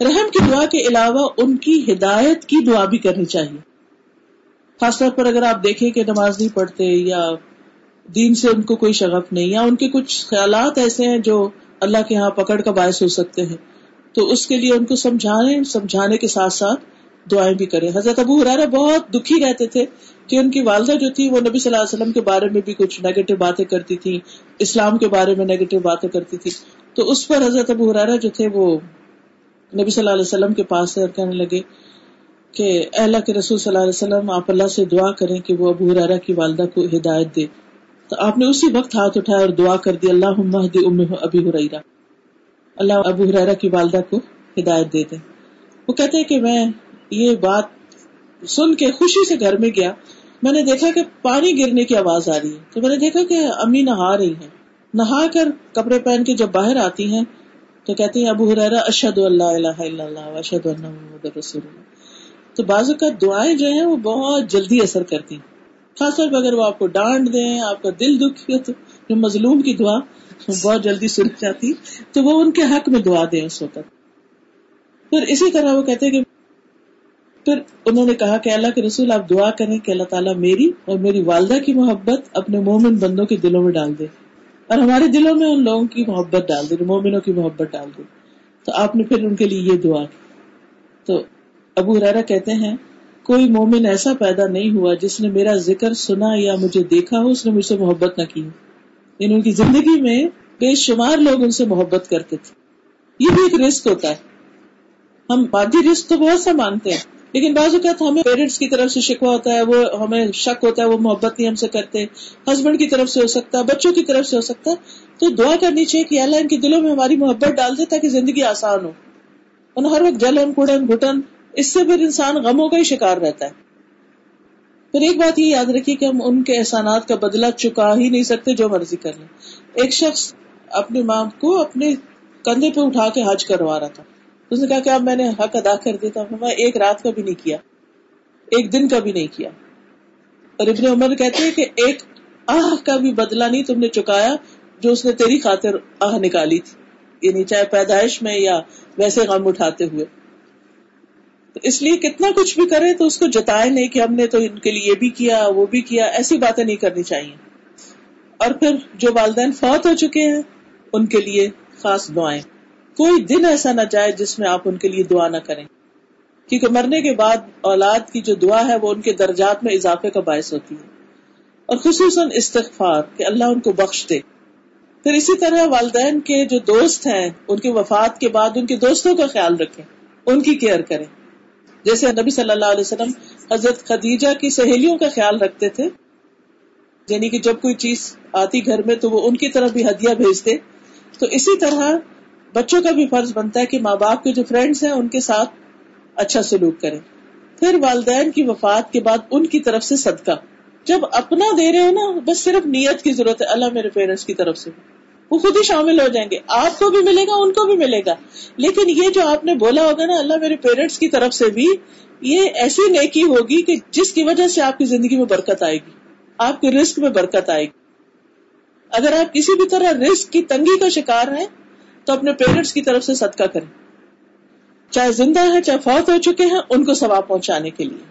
Speaker 1: رحم کی دعا کے علاوہ ان کی ہدایت کی دعا بھی کرنی چاہیے۔ خاص طور پر اگر آپ دیکھیں کہ نماز نہیں پڑھتے یا دین سے ان کو کوئی شغف نہیں یا ان کے کچھ خیالات ایسے ہیں جو اللہ کے ہاں پکڑ کا باعث ہو سکتے ہیں، تو اس کے لیے ان کو سمجھانے سمجھانے کے ساتھ ساتھ دعائیں بھی کریں۔ حضرت ابو حرارا بہت دکھی رہتے تھے کہ ان کی والدہ جو تھی وہ نبی صلی اللہ علیہ وسلم کے بارے میں بھی کچھ نیگیٹو باتیں کرتی تھی اسلام کے بارے میں نیگیٹو باتیں کرتی تھی تو اس پر حضرت ابو حرارا جو تھے وہ نبی صلی اللہ علیہ وسلم کے پاس سے کہنے لگے کہ اللہ کے رسول صلی اللہ علیہ وسلم، آپ اللہ سے دعا کریں کہ وہ ابو حرارا کی والدہ کو ہدایت دے۔ تو آپ نے اسی وقت ہاتھ اٹھایا اور دعا کر دی اللہ ام ابی حریرہ اللہ ابو حرارا کی والدہ کو ہدایت دے دے وہ کہتے کہ میں یہ بات سن کے خوشی سے گھر میں گیا۔ میں نے دیکھا کہ پانی گرنے کی آواز آ رہی ہے۔ تو میں نے دیکھا کہ امی نہا رہی ہیں۔ نہا کر کپڑے پہن کے جب باہر آتی ہیں تو کہتے ہیں، ابو حرارا اشد اللہ الہ الا اللہ اشد اللہ محمد رسول اللہ. تو بعض کا دعائیں جو ہیں وہ بہت جلدی اثر کرتی خاص طور پر اگر وہ آپ کو ڈانٹ دیں، آپ کا دل دکھ تو جو مظلوم کی دعا بہت جلدی سن جاتی، تو وہ ان کے حق میں دعا دیں اس وقت۔ پھر اسی طرح وہ کہتے کہ پھر انہوں نے کہا کہ اللہ کے رسول، آپ دعا کریں کہ اللہ تعالیٰ میری اور میری والدہ کی محبت اپنے مومن بندوں کے دلوں میں ڈال دے اور ہمارے دلوں میں ان لوگوں کی محبت ڈال دے، مومنوں کی محبت ڈال دے۔ تو آپ نے پھر ان کے لیے یہ دعا کی۔ تو ابو ریرا کہتے ہیں، کوئی مومن ایسا پیدا نہیں ہوا جس نے میرا ذکر سنا یا مجھے دیکھا ہو، اس نے مجھ سے محبت نہ کی یعنی ان کی زندگی میں بے شمار لوگ ان سے محبت کرتے تھے۔ یہ بھی ایک رسک ہوتا ہے۔ ہم مادی رسک تو بہت سا مانتے ہیں۔ لیکن بعض اوقات ہمیں پیرنٹس کی طرف سے شکوا ہوتا ہے، وہ ہمیں شک ہوتا ہے، وہ محبت نہیں ہم سے کرتے۔ ہسبینڈ کی طرف سے ہو سکتا ہے، بچوں کی طرف سے ہو سکتا ہے۔ تو دعا کرنی چاہیے کہ اللہ ان کے دلوں میں ہماری محبت ڈال دے تاکہ زندگی آسان ہو۔ اور ہر وقت جلن کڑن گھٹن، اس سے پھر انسان غموں کا ہی شکار رہتا ہے۔ پھر ایک بات یہ یاد رکھیے کہ ہم ان کے احسانات کا بدلہ چکا ہی نہیں سکتے جو مرضی کر لیں۔ ایک شخص اپنی ماں کو اپنے کندھے پہ اٹھا کے حج کروا رہا تھا۔ اس نے کہا کہ اب میں نے حق ادا کر دیا تھا میں ایک رات کا بھی نہیں کیا، ایک دن کا بھی نہیں کیا۔ اور ابن عمر کہتے ہیں کہ ایک آہ کا بھی بدلہ نہیں تم نے چکایا جو اس نے تیری خاطر آہ نکالی تھی۔ یعنی چاہے پیدائش میں یا ویسے غم اٹھاتے ہوئے۔ تو اس لیے کتنا کچھ بھی کرے تو اس کو جتائے نہیں کہ ہم نے تو ان کے لیے یہ بھی کیا، وہ بھی کیا، ایسی باتیں نہیں کرنی چاہیے۔ اور پھر جو والدین فوت ہو چکے ہیں، ان کے لیے خاص دعائیں۔ کوئی دن ایسا نہ جائے جس میں آپ ان کے لیے دعا نہ کریں۔ کیونکہ مرنے کے بعد اولاد کی جو دعا ہے وہ ان کے درجات میں اضافے کا باعث ہوتی ہے۔ اور خصوصاً استغفار، کہ اللہ ان کو بخش دے۔ پھر اسی طرح والدین کے جو دوست ہیں، ان کے وفات کے بعد ان کے دوستوں کا خیال رکھیں، ان کی کیئر کریں۔ جیسے نبی صلی اللہ علیہ وسلم حضرت خدیجہ کی سہیلیوں کا خیال رکھتے تھے یعنی کہ جب کوئی چیز آتی گھر میں تو وہ ان کی طرف بھی ہدیہ بھیجتے۔ تو اسی طرح بچوں کا بھی فرض بنتا ہے کہ ماں باپ کے جو فرینڈس ہیں ان کے ساتھ اچھا سلوک کریں۔ پھر والدین کی وفات کے بعد ان کی طرف سے صدقہ۔ جب اپنا دے رہے ہو نا، بس صرف نیت کی ضرورت ہے۔ اللہ میرے پیرنٹس کی طرف سے۔ وہ خود ہی شامل ہو جائیں گے۔ آپ کو بھی ملے گا، ان کو بھی ملے گا۔ لیکن یہ جو آپ نے بولا ہوگا نا، اللہ میرے پیرنٹس کی طرف سے بھی، یہ ایسی نیکی ہوگی کہ جس کی وجہ سے آپ کی زندگی میں برکت آئے گی۔ آپ کے رسک میں برکت آئے گی۔ اگر آپ کسی بھی طرح رسک کی تنگی کا شکار ہیں تو اپنے پیرنٹس کی طرف سے صدقہ کریں۔ چاہے زندہ ہے چاہے فوت ہو چکے ہیں، ان کو ثواب پہنچانے کے لیے۔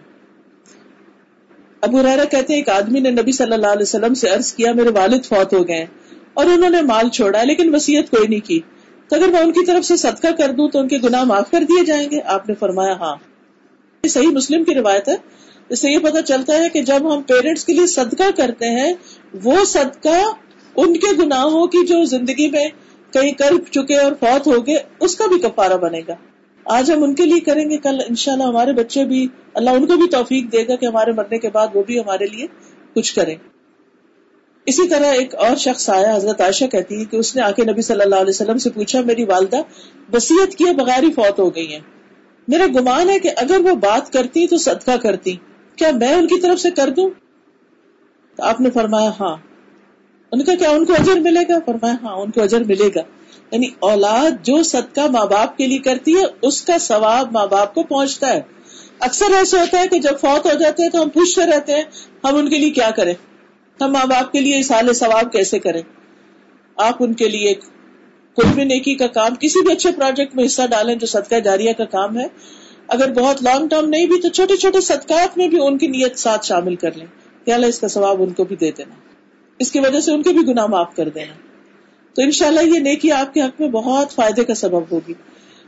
Speaker 1: ابو ریرا کہتے ہیں، ایک آدمی نے نبی صلی اللہ علیہ وسلم سے عرض کیا، میرے والد فوت ہو گئے اور انہوں نے مال چھوڑا لیکن وسیعت کوئی نہیں کی۔ تو اگر میں ان کی طرف سے صدقہ کر دوں، تو ان کے گناہ معاف کر دیے جائیں گے۔ آپ نے فرمایا ہاں۔ یہ صحیح مسلم کی روایت ہے۔ اس سے یہ پتا چلتا ہے کہ جب ہم پیرنٹس کے لیے صدقہ کرتے ہیں، وہ صدقہ ان کے گناہوں کی جو زندگی میں کہیں کر چکے اور فوت ہو گئے، اس کا بھی کفارہ بنے گا۔ آج ہم ان کے لیے کریں گے، کل انشاءاللہ ہمارے بچے بھی، اللہ ان کو بھی توفیق دے گا کہ ہمارے مرنے کے بعد وہ بھی ہمارے لیے کچھ کریں۔ اسی طرح ایک اور شخص آیا، حضرت عائشہ کہتی ہے کہ اس نے آ کے نبی صلی اللہ علیہ وسلم سے پوچھا، میری والدہ وسیعت کیے بغیر ہی فوت ہو گئی ہیں۔ میرا گمان ہے کہ اگر وہ بات کرتی تو صدقہ کرتی۔ کیا میں ان کی طرف سے کر دوں؟ تو آپ نے فرمایا ہاں۔ ان کا کیا ان کو اجر ملے گا؟ فرمایا ہاں ان کو اجر ملے گا. یعنی اولاد جو صدقہ ماں باپ کے لیے کرتی ہے، اس کا ثواب ماں باپ کو پہنچتا ہے۔ اکثر ایسا ہوتا ہے کہ جب فوت ہو جاتے ہیں تو ہم پوچھتے رہتے ہیں، ہم ان کے لیے کیا کریں؟ ہم ماں باپ کے لیے سال ثواب کیسے کریں؟ آپ ان کے لیے کوئی بھی نیکی کا کام، کسی بھی اچھے پروجیکٹ میں حصہ ڈالیں جو صدقہ جاریہ کا کام ہے۔ اگر بہت لانگ ٹرم نہیں بھی، تو چھوٹے چھوٹے صدقات میں بھی ان کی نیت ساتھ شامل کر لیں۔ کہ اللہ اس کا ثواب ان کو بھی دے دینا۔ اس کی وجہ سے ان کے بھی گناہ معاف کر دینا۔ تو انشاءاللہ یہ نیکی آپ کے حق میں بہت فائدے کا سبب ہوگی۔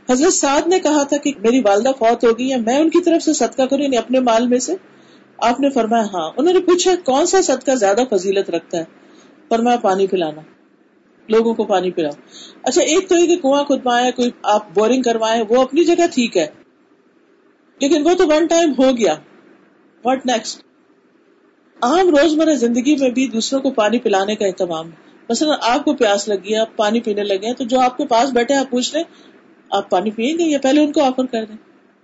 Speaker 1: حضرت سعد نے کہا تھا کہ میری والدہ فوت ہوگی یا میں ان کی طرف سے صدقہ کروں یعنی اپنے مال میں سے۔ آپ نے فرمایا ہاں۔ انہوں نے پوچھا، کون سا صدقہ زیادہ فضیلت رکھتا ہے؟ فرمایا، پانی پلانا۔ لوگوں کو پانی پلاؤ۔ اچھا ایک تو یہ کہ کنواں کھدوائے کوئی آپ بورنگ کروائے وہ اپنی جگہ ٹھیک ہے۔ لیکن وہ تو ون ٹائم ہو گیا۔ واٹ نیکسٹ عام روزمرہ زندگی میں بھی دوسروں کو پانی پلانے کا اہتمام مثلا آپ کو پیاس لگی ہے، آپ پانی پینے لگے تو جو آپ کے پاس بیٹھے آپ پوچھ لیں، آپ پانی پیئیں گے یا پہلے ان کو آفر کر دیں؟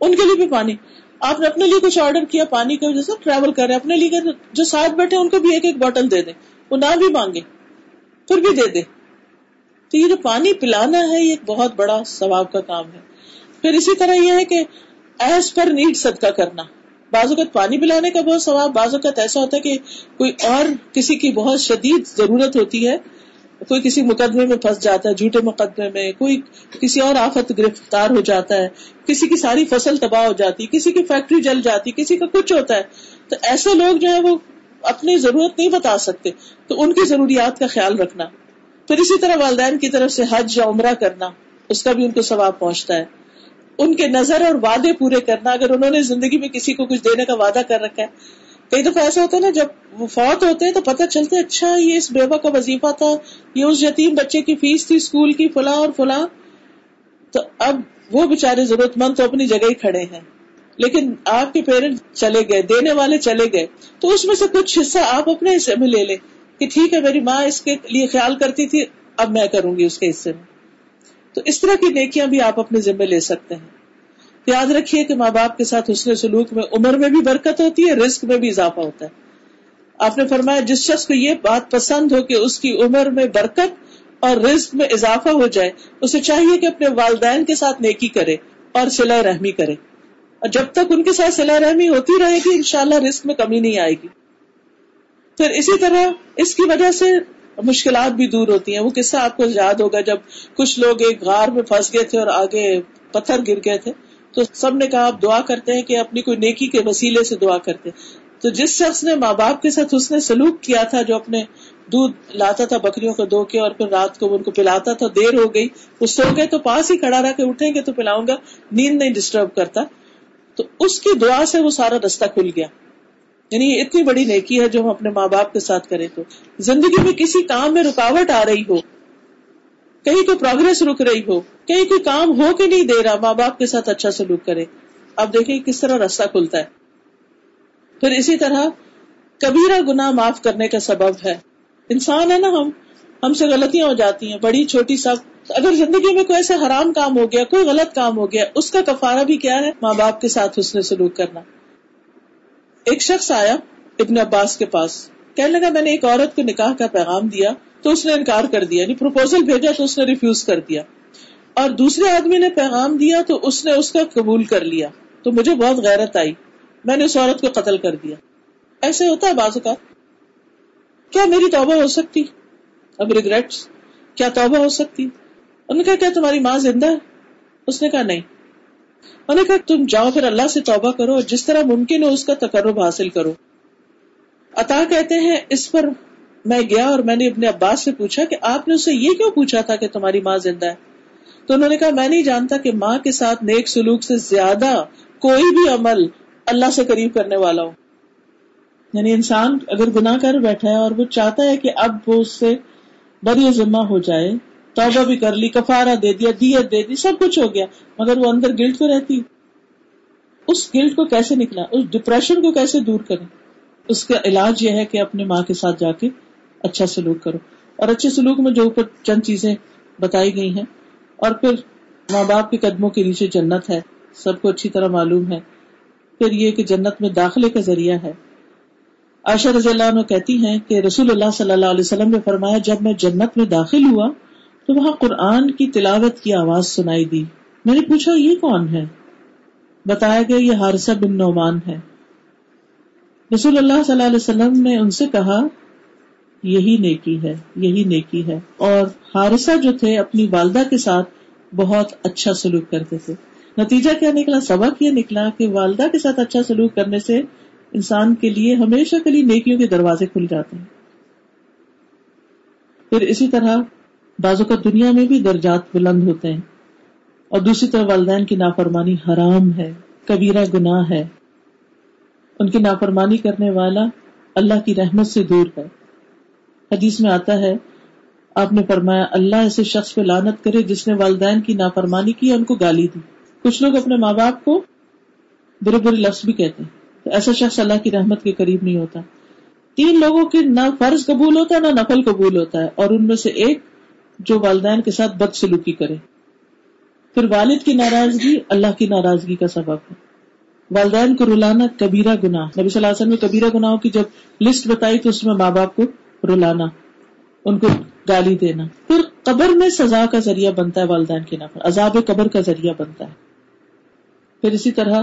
Speaker 1: ان کے لیے بھی پانی۔ آپ نے اپنے لیے کچھ آرڈر کیا، پانی کا جیسے ٹریول کر رہے اپنے لیے جو ساتھ بیٹھے ان کو بھی ایک ایک بوٹل دے دیں۔ وہ نہ بھی مانگے پھر بھی دے دے تو یہ جو پانی پلانا ہے، یہ ایک بہت بڑا ثواب کا کام ہے۔ پھر اسی طرح یہ ہے کہ ایز پر نیڈ صدقہ کرنا۔ بعض اوقات پانی پلانے کا بہت ثواب، بعض اوقات ایسا ہوتا ہے کہ کوئی اور کسی کی بہت شدید ضرورت ہوتی ہے، کوئی کسی مقدمے میں پھنس جاتا ہے، جھوٹے مقدمے میں، کوئی کسی اور آفت گرفتار ہو جاتا ہے، کسی کی ساری فصل تباہ ہو جاتی، کسی کی فیکٹری جل جاتی، کسی کا کچھ ہوتا ہے۔ تو ایسے لوگ جو ہے وہ اپنی ضرورت نہیں بتا سکتے، تو ان کی ضروریات کا خیال رکھنا۔ پھر اسی طرح والدین کی طرف سے حج یا عمرہ کرنا، اس کا بھی ان کو ثواب پہنچتا ہے۔ ان کے نظر اور وعدے پورے کرنا، اگر انہوں نے زندگی میں کسی کو کچھ دینے کا وعدہ کر رکھا ہے۔ کئی دفعہ ایسا ہوتا ہے نا، جب وہ فوت ہوتے ہیں تو پتہ چلتا ہے اچھا یہ اس بیوہ کا وظیفہ تھا، یہ اس یتیم بچے کی فیس تھی اسکول کی، فلاں اور فلاں۔ تو اب وہ بےچارے ضرورت مند تو اپنی جگہ ہی کھڑے ہیں۔ لیکن آپ کے پیرنٹ چلے گئے، دینے والے چلے گئے۔ تو اس میں سے کچھ حصہ آپ اپنے حصے میں لے لیں کہ ٹھیک ہے، میری ماں اس کے لیے خیال کرتی تھی، اب میں کروں گی اس کے حصے میں۔ تو اس طرح کی نیکیاں بھی آپ اپنے ذمے لے سکتے ہیں۔ یاد رکھیے کہ ماں باپ کے ساتھ حسن سلوک میں عمر میں بھی برکت ہوتی ہے رسک میں بھی اضافہ ہوتا ہے۔ آپ نے فرمایا، جس شخص کو یہ بات پسند ہو کہ اس کی عمر میں برکت اور رزق میں اضافہ ہو جائے، اسے چاہیے کہ اپنے والدین کے ساتھ نیکی کرے اور سلا رحمی کرے۔ اور جب تک ان کے ساتھ سلا رحمی ہوتی رہے گی، انشاءاللہ رزق میں کمی نہیں آئے گی۔ پھر اسی طرح اس کی وجہ سے مشکلات بھی دور ہوتی ہیں۔ وہ قصہ آپ کو یاد ہوگا، جب کچھ لوگ ایک غار میں پھنس گئے تھے اور آگے پتھر گر گئے تھے۔ تو سب نے کہا، آپ دعا کرتے ہیں کہ اپنی کوئی نیکی کے وسیلے سے دعا کرتے۔ تو جس شخص نے ماں باپ کے ساتھ اس نے سلوک کیا تھا، جو اپنے دودھ لاتا تھا بکریوں کو دو کے اور پھر رات کو ان کو پلاتا تھا، دیر ہو گئی۔ وہ سو گئے تو پاس ہی کھڑا رہ کے اٹھیں گے تو پلاؤں گا، نیند نہیں ڈسٹرب کرتا۔ تو اس کی دعا سے وہ سارا رستہ کھل گیا۔ یعنی یہ اتنی بڑی نیکی ہے جو ہم اپنے ماں باپ کے ساتھ کریں تو۔ زندگی میں کسی کام میں رکاوٹ آ رہی ہو، کہیں کوئی پروگرس رک رہی ہو، کہیں کوئی کام ہو کے نہیں دے رہا، ماں باپ کے ساتھ اچھا سلوک کرے اب دیکھیں کس طرح راستہ کھلتا ہے۔ پھر اسی طرح کبیرہ گنا معاف کرنے کا سبب ہے۔ انسان ہے نا ہم ہم سے غلطیاں ہو جاتی ہیں، بڑی، چھوٹی سب۔ اگر زندگی میں کوئی ایسا حرام کام ہو گیا، کوئی غلط کام ہو گیا، اس کا کفارہ بھی کیا ہے؟ ماں باپ کے ساتھ اس نے سلوک کرنا۔ ایک شخص آیا ابن عباس کے پاس، کہنے لگا، میں نے ایک عورت کو نکاح کا پیغام دیا تو اس نے انکار کر دیا یعنی پروپوزل بھیجا تو اس نے ریفیوز کر دیا۔ اور دوسرے آدمی نے پیغام دیا تو اس نے اس کا قبول کر لیا۔ تو مجھے بہت غیرت آئی۔ میں نے اس عورت کو قتل کر دیا۔ ایسے ہوتا ہے بازو کا کیا میری توبہ ہو سکتی؟ اب ریگریٹ کیا توبہ ہو سکتی؟ انہوں نے کہا، کیا تمہاری ماں زندہ ہے؟ اس نے کہا، نہیں۔ انہوں نے کہا، تم جاؤ پھر اللہ سے توبہ کرو اور جس طرح ممکن ہو اس کا تقرب حاصل کرو۔ عطا کہتے ہیں، اس پر میں گیا اور میں نے اپنے عباس سے پوچھا کہ آپ نے اسے یہ کیوں پوچھا تھا کہ تمہاری ماں زندہ ہے؟ تو انہوں نے کہا، میں نہیں جانتا کہ ماں کے ساتھ نیک سلوک سے زیادہ کوئی بھی عمل اللہ سے قریب کرنے والا ہو۔ یعنی انسان اگر گناہ کر بیٹھا ہے اور وہ چاہتا ہے کہ اب وہ اس سے بری ذمہ ہو جائے توبہ بھی کر لی، کفارہ دے دیا، دیت دے دی، سب کچھ ہو گیا۔ مگر وہ اندر گلٹ تو رہتی۔ اس گلٹ کو کیسے نکلا؟ اس ڈپریشن کو کیسے دور کرے اس کا علاج یہ ہے کہ اپنے ماں کے ساتھ جا کے اچھا سلوک کرو۔ اور اچھے سلوک میں جو اوپر چند چیزیں بتائی گئی ہیں۔ اور پھر ماں باپ کے قدموں کے نیچے جنت ہے۔ سب کو اچھی طرح معلوم ہے۔ پھر یہ کہ جنت میں داخلے کا ذریعہ ہے۔ عائشہ رضی اللہ عنہ کہتی ہیں کہ رسول اللہ صلی اللہ علیہ وسلم نے فرمایا، جب میں جنت میں داخل ہوا تو وہاں قرآن کی تلاوت کی آواز سنائی دی۔ میں نے پوچھا، یہ کون ہے؟ بتایا گیا، یہ حارثہ بن نعمان ہے۔ رسول اللہ صلی اللہ علیہ وسلم نے ان سے کہا، یہی نیکی ہے، یہی نیکی ہے۔ اور حارثہ جو تھے، اپنی والدہ کے ساتھ بہت اچھا سلوک کرتے تھے۔ نتیجہ کیا نکلا؟ سبق یہ نکلا کہ والدہ کے ساتھ اچھا سلوک کرنے سے انسان کے لیے ہمیشہ کے لیے نیکیوں کے دروازے کھل جاتے ہیں۔ پھر اسی طرح بازو کا دنیا میں بھی درجات بلند ہوتے ہیں۔ اور دوسری طرف والدین کی نافرمانی حرام ہے، کبیرہ گناہ ہے۔ ان کی نافرمانی کرنے والا اللہ کی رحمت سے دور ہے۔ حدیث میں آتا ہے، آپ نے فرمایا، اللہ ایسے شخص پہ لانت کرے جس نے والدین کی نافرمانی کی ان کو گالی دی۔ کچھ لوگ اپنے ماں باپ کو برے برے لفظ بھی کہتے ہیں۔ تو ایسا شخص اللہ کی رحمت کے قریب نہیں ہوتا۔ تین لوگوں کے نہ فرض قبول ہوتا ہے نہ نفل قبول ہوتا ہے۔ اور ان میں سے ایک جو والدین کے ساتھ بد سلوکی کرے۔ پھر والد کی ناراضگی اللہ کی ناراضگی کا سبب ہے۔ والدین کو رلانا کبیرہ گنا نبی صلی اللہ علیہ وسلم نے کبیرہ گناہوں کی جب لسٹ بتائی تو اس میں ماں باپ کو رلانا، ان کو گالی دینا۔ پھر قبر میں سزا کا ذریعہ بنتا ہے والدین کی نافر عذاب قبر کا ذریعہ بنتا ہے۔ پھر اسی طرح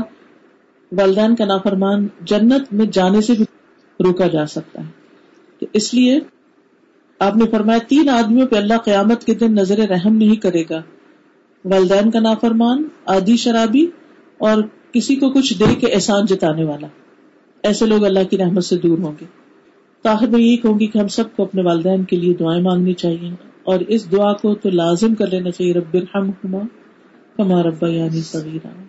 Speaker 1: والدین کا نافرمان جنت میں جانے سے بھی روکا جا سکتا ہے۔ تو اس لیے آپ نے فرمایا، تین آدمیوں پہ اللہ قیامت کے دن نظر رحم نہیں کرے گا۔ والدین کا نافرمان آدھی شرابی اور کسی کو کچھ دے کے احسان جتانے والا۔ ایسے لوگ اللہ کی رحمت سے دور ہوں گے۔ تاخیر میں یہی کہوں گی کہ ہم سب کو اپنے والدین کے لیے دعائیں مانگنی چاہیے اور اس دعا کو تو لازم کر لینا چاہیے، رب الحم کما ربا یعنی سویرا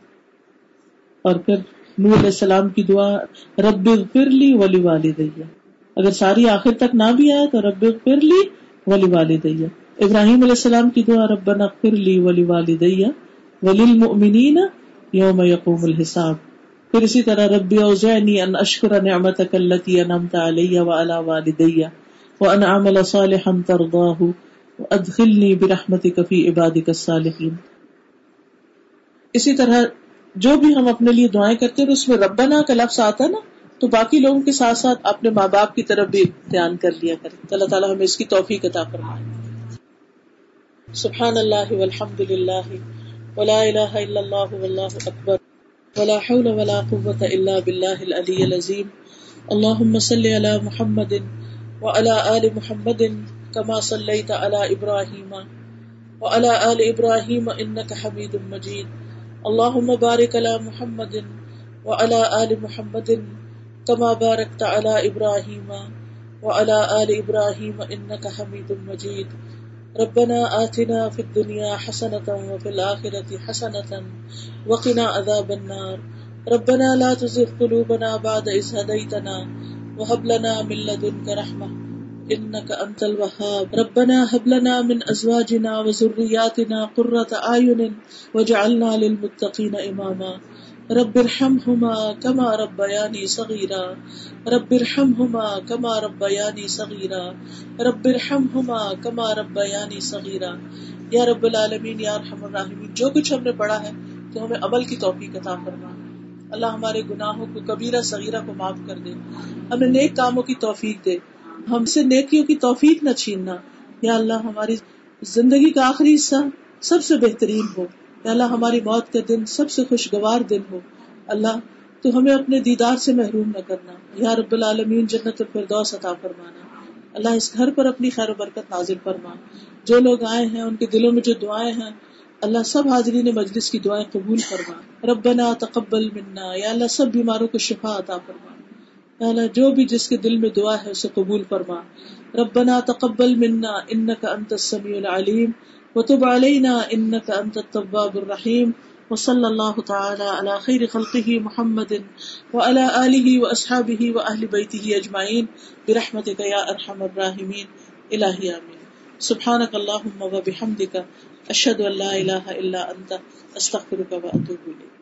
Speaker 1: اور پھر نور علیہ السلام کی دعا، رب فرلی ولی والدیا اگر ساری آخر تک نہ بھی آئے تو رب فرلی ولی والدیا ابراہیم علیہ السلام کی دعا رب فرلی ولی والدیا ولی المؤمنین یوم یقوم الحساب۔ پھر اسی طرح ربی اوزعنی ان اشکر نعمتک اللتی انعمت علی وعلا والدی وان اعمل صالحا ترضاه وادخلنی برحمتک فی عبادک الصالحین۔ اسی طرح جو بھی ہم اپنے لیے دعائیں کرتے ہیں، اس میں ربنا کا لفظ آتا ہے نا تو باقی لوگوں کے ساتھ ساتھ اپنے ماں باپ کی طرف بھی دھیان کر لیا کرے اللہ تعالیٰ ہمیں اس کی توفیق عطا فرمائے۔ سبحان اللہ والحمد للہ ولا الہ الا اللہ واللہ اکبر ولا حول ولا قوة الا باللہ العلی العظیم۔ اللہم صلی علی محمد وعلى آل محمد كما صلیت علی ابراہیم وعلى آل ابراہیم انکا حمید مجید۔ اللهم بارك على محمد وعلى آل محمد كما باركت على إبراهيم وعلى آل إبراهيم إنك حميد مجيد. ربنا آتنا في الدنيا حسنة وفي الآخرة حسنة وقنا عذاب النار. ربنا لا تزغ قلوبنا بعد إذ هديتنا وهب لنا من لدنك رحمة انك انت الوهاب. ربنا هب لنا من ازواجنا وذرياتنا قرة اعين واجعلنا للمتقين اماما رب ارحمهما كما ربياني صغيرا. رب ارحمهما كما ربياني صغيرا. رب ارحمهما كما ربياني صغيرا. یا رب العالمین، یا ارحم الراحمین، جو کچھ ہم نے پڑھا ہے تو ہمیں عمل کی توفیق عطا فرما۔ اللہ ہمارے گناہوں کو، کبیرہ، صغیرہ کو معاف کر دے۔ ہمیں نیک کاموں کی توفیق دے۔ ہم سے نیکیوں کی توفیق نہ چھیننا۔ یا اللہ، ہماری زندگی کا آخری حصہ سب سے بہترین ہو۔ یا اللہ ہماری موت کا دن سب سے خوشگوار دن ہو۔ اللہ، تو ہمیں اپنے دیدار سے محروم نہ کرنا۔ یا رب العالمین، جنت الفردوس عطا فرمانا۔ اللہ، اس گھر پر اپنی خیر و برکت نازل فرما۔ جو لوگ آئے ہیں، ان کے دلوں میں جو دعائیں ہیں، اللہ، سب حاضرین مجلس کی دعائیں قبول فرما۔ ربنا تقبل منا۔ یا اللہ، سب بیماروں کو شفا عطا فرما۔ اللہ، جو بھی جس کے دل میں دعا ہے، اسے قبول فرما۔ ربنا تقبل منا انك انت السميع العليم وتب علينا انك انت التواب الرحيم وصلى الله تعالى على خير خلقه محمد وعلى اله واصحابه واهل بيته اجمعين برحمتك يا ارحم الراحمين. الهي امين سبحانك اللهم وبحمدك اشهد ان لا اله الا انت استغفرك واتوب اليك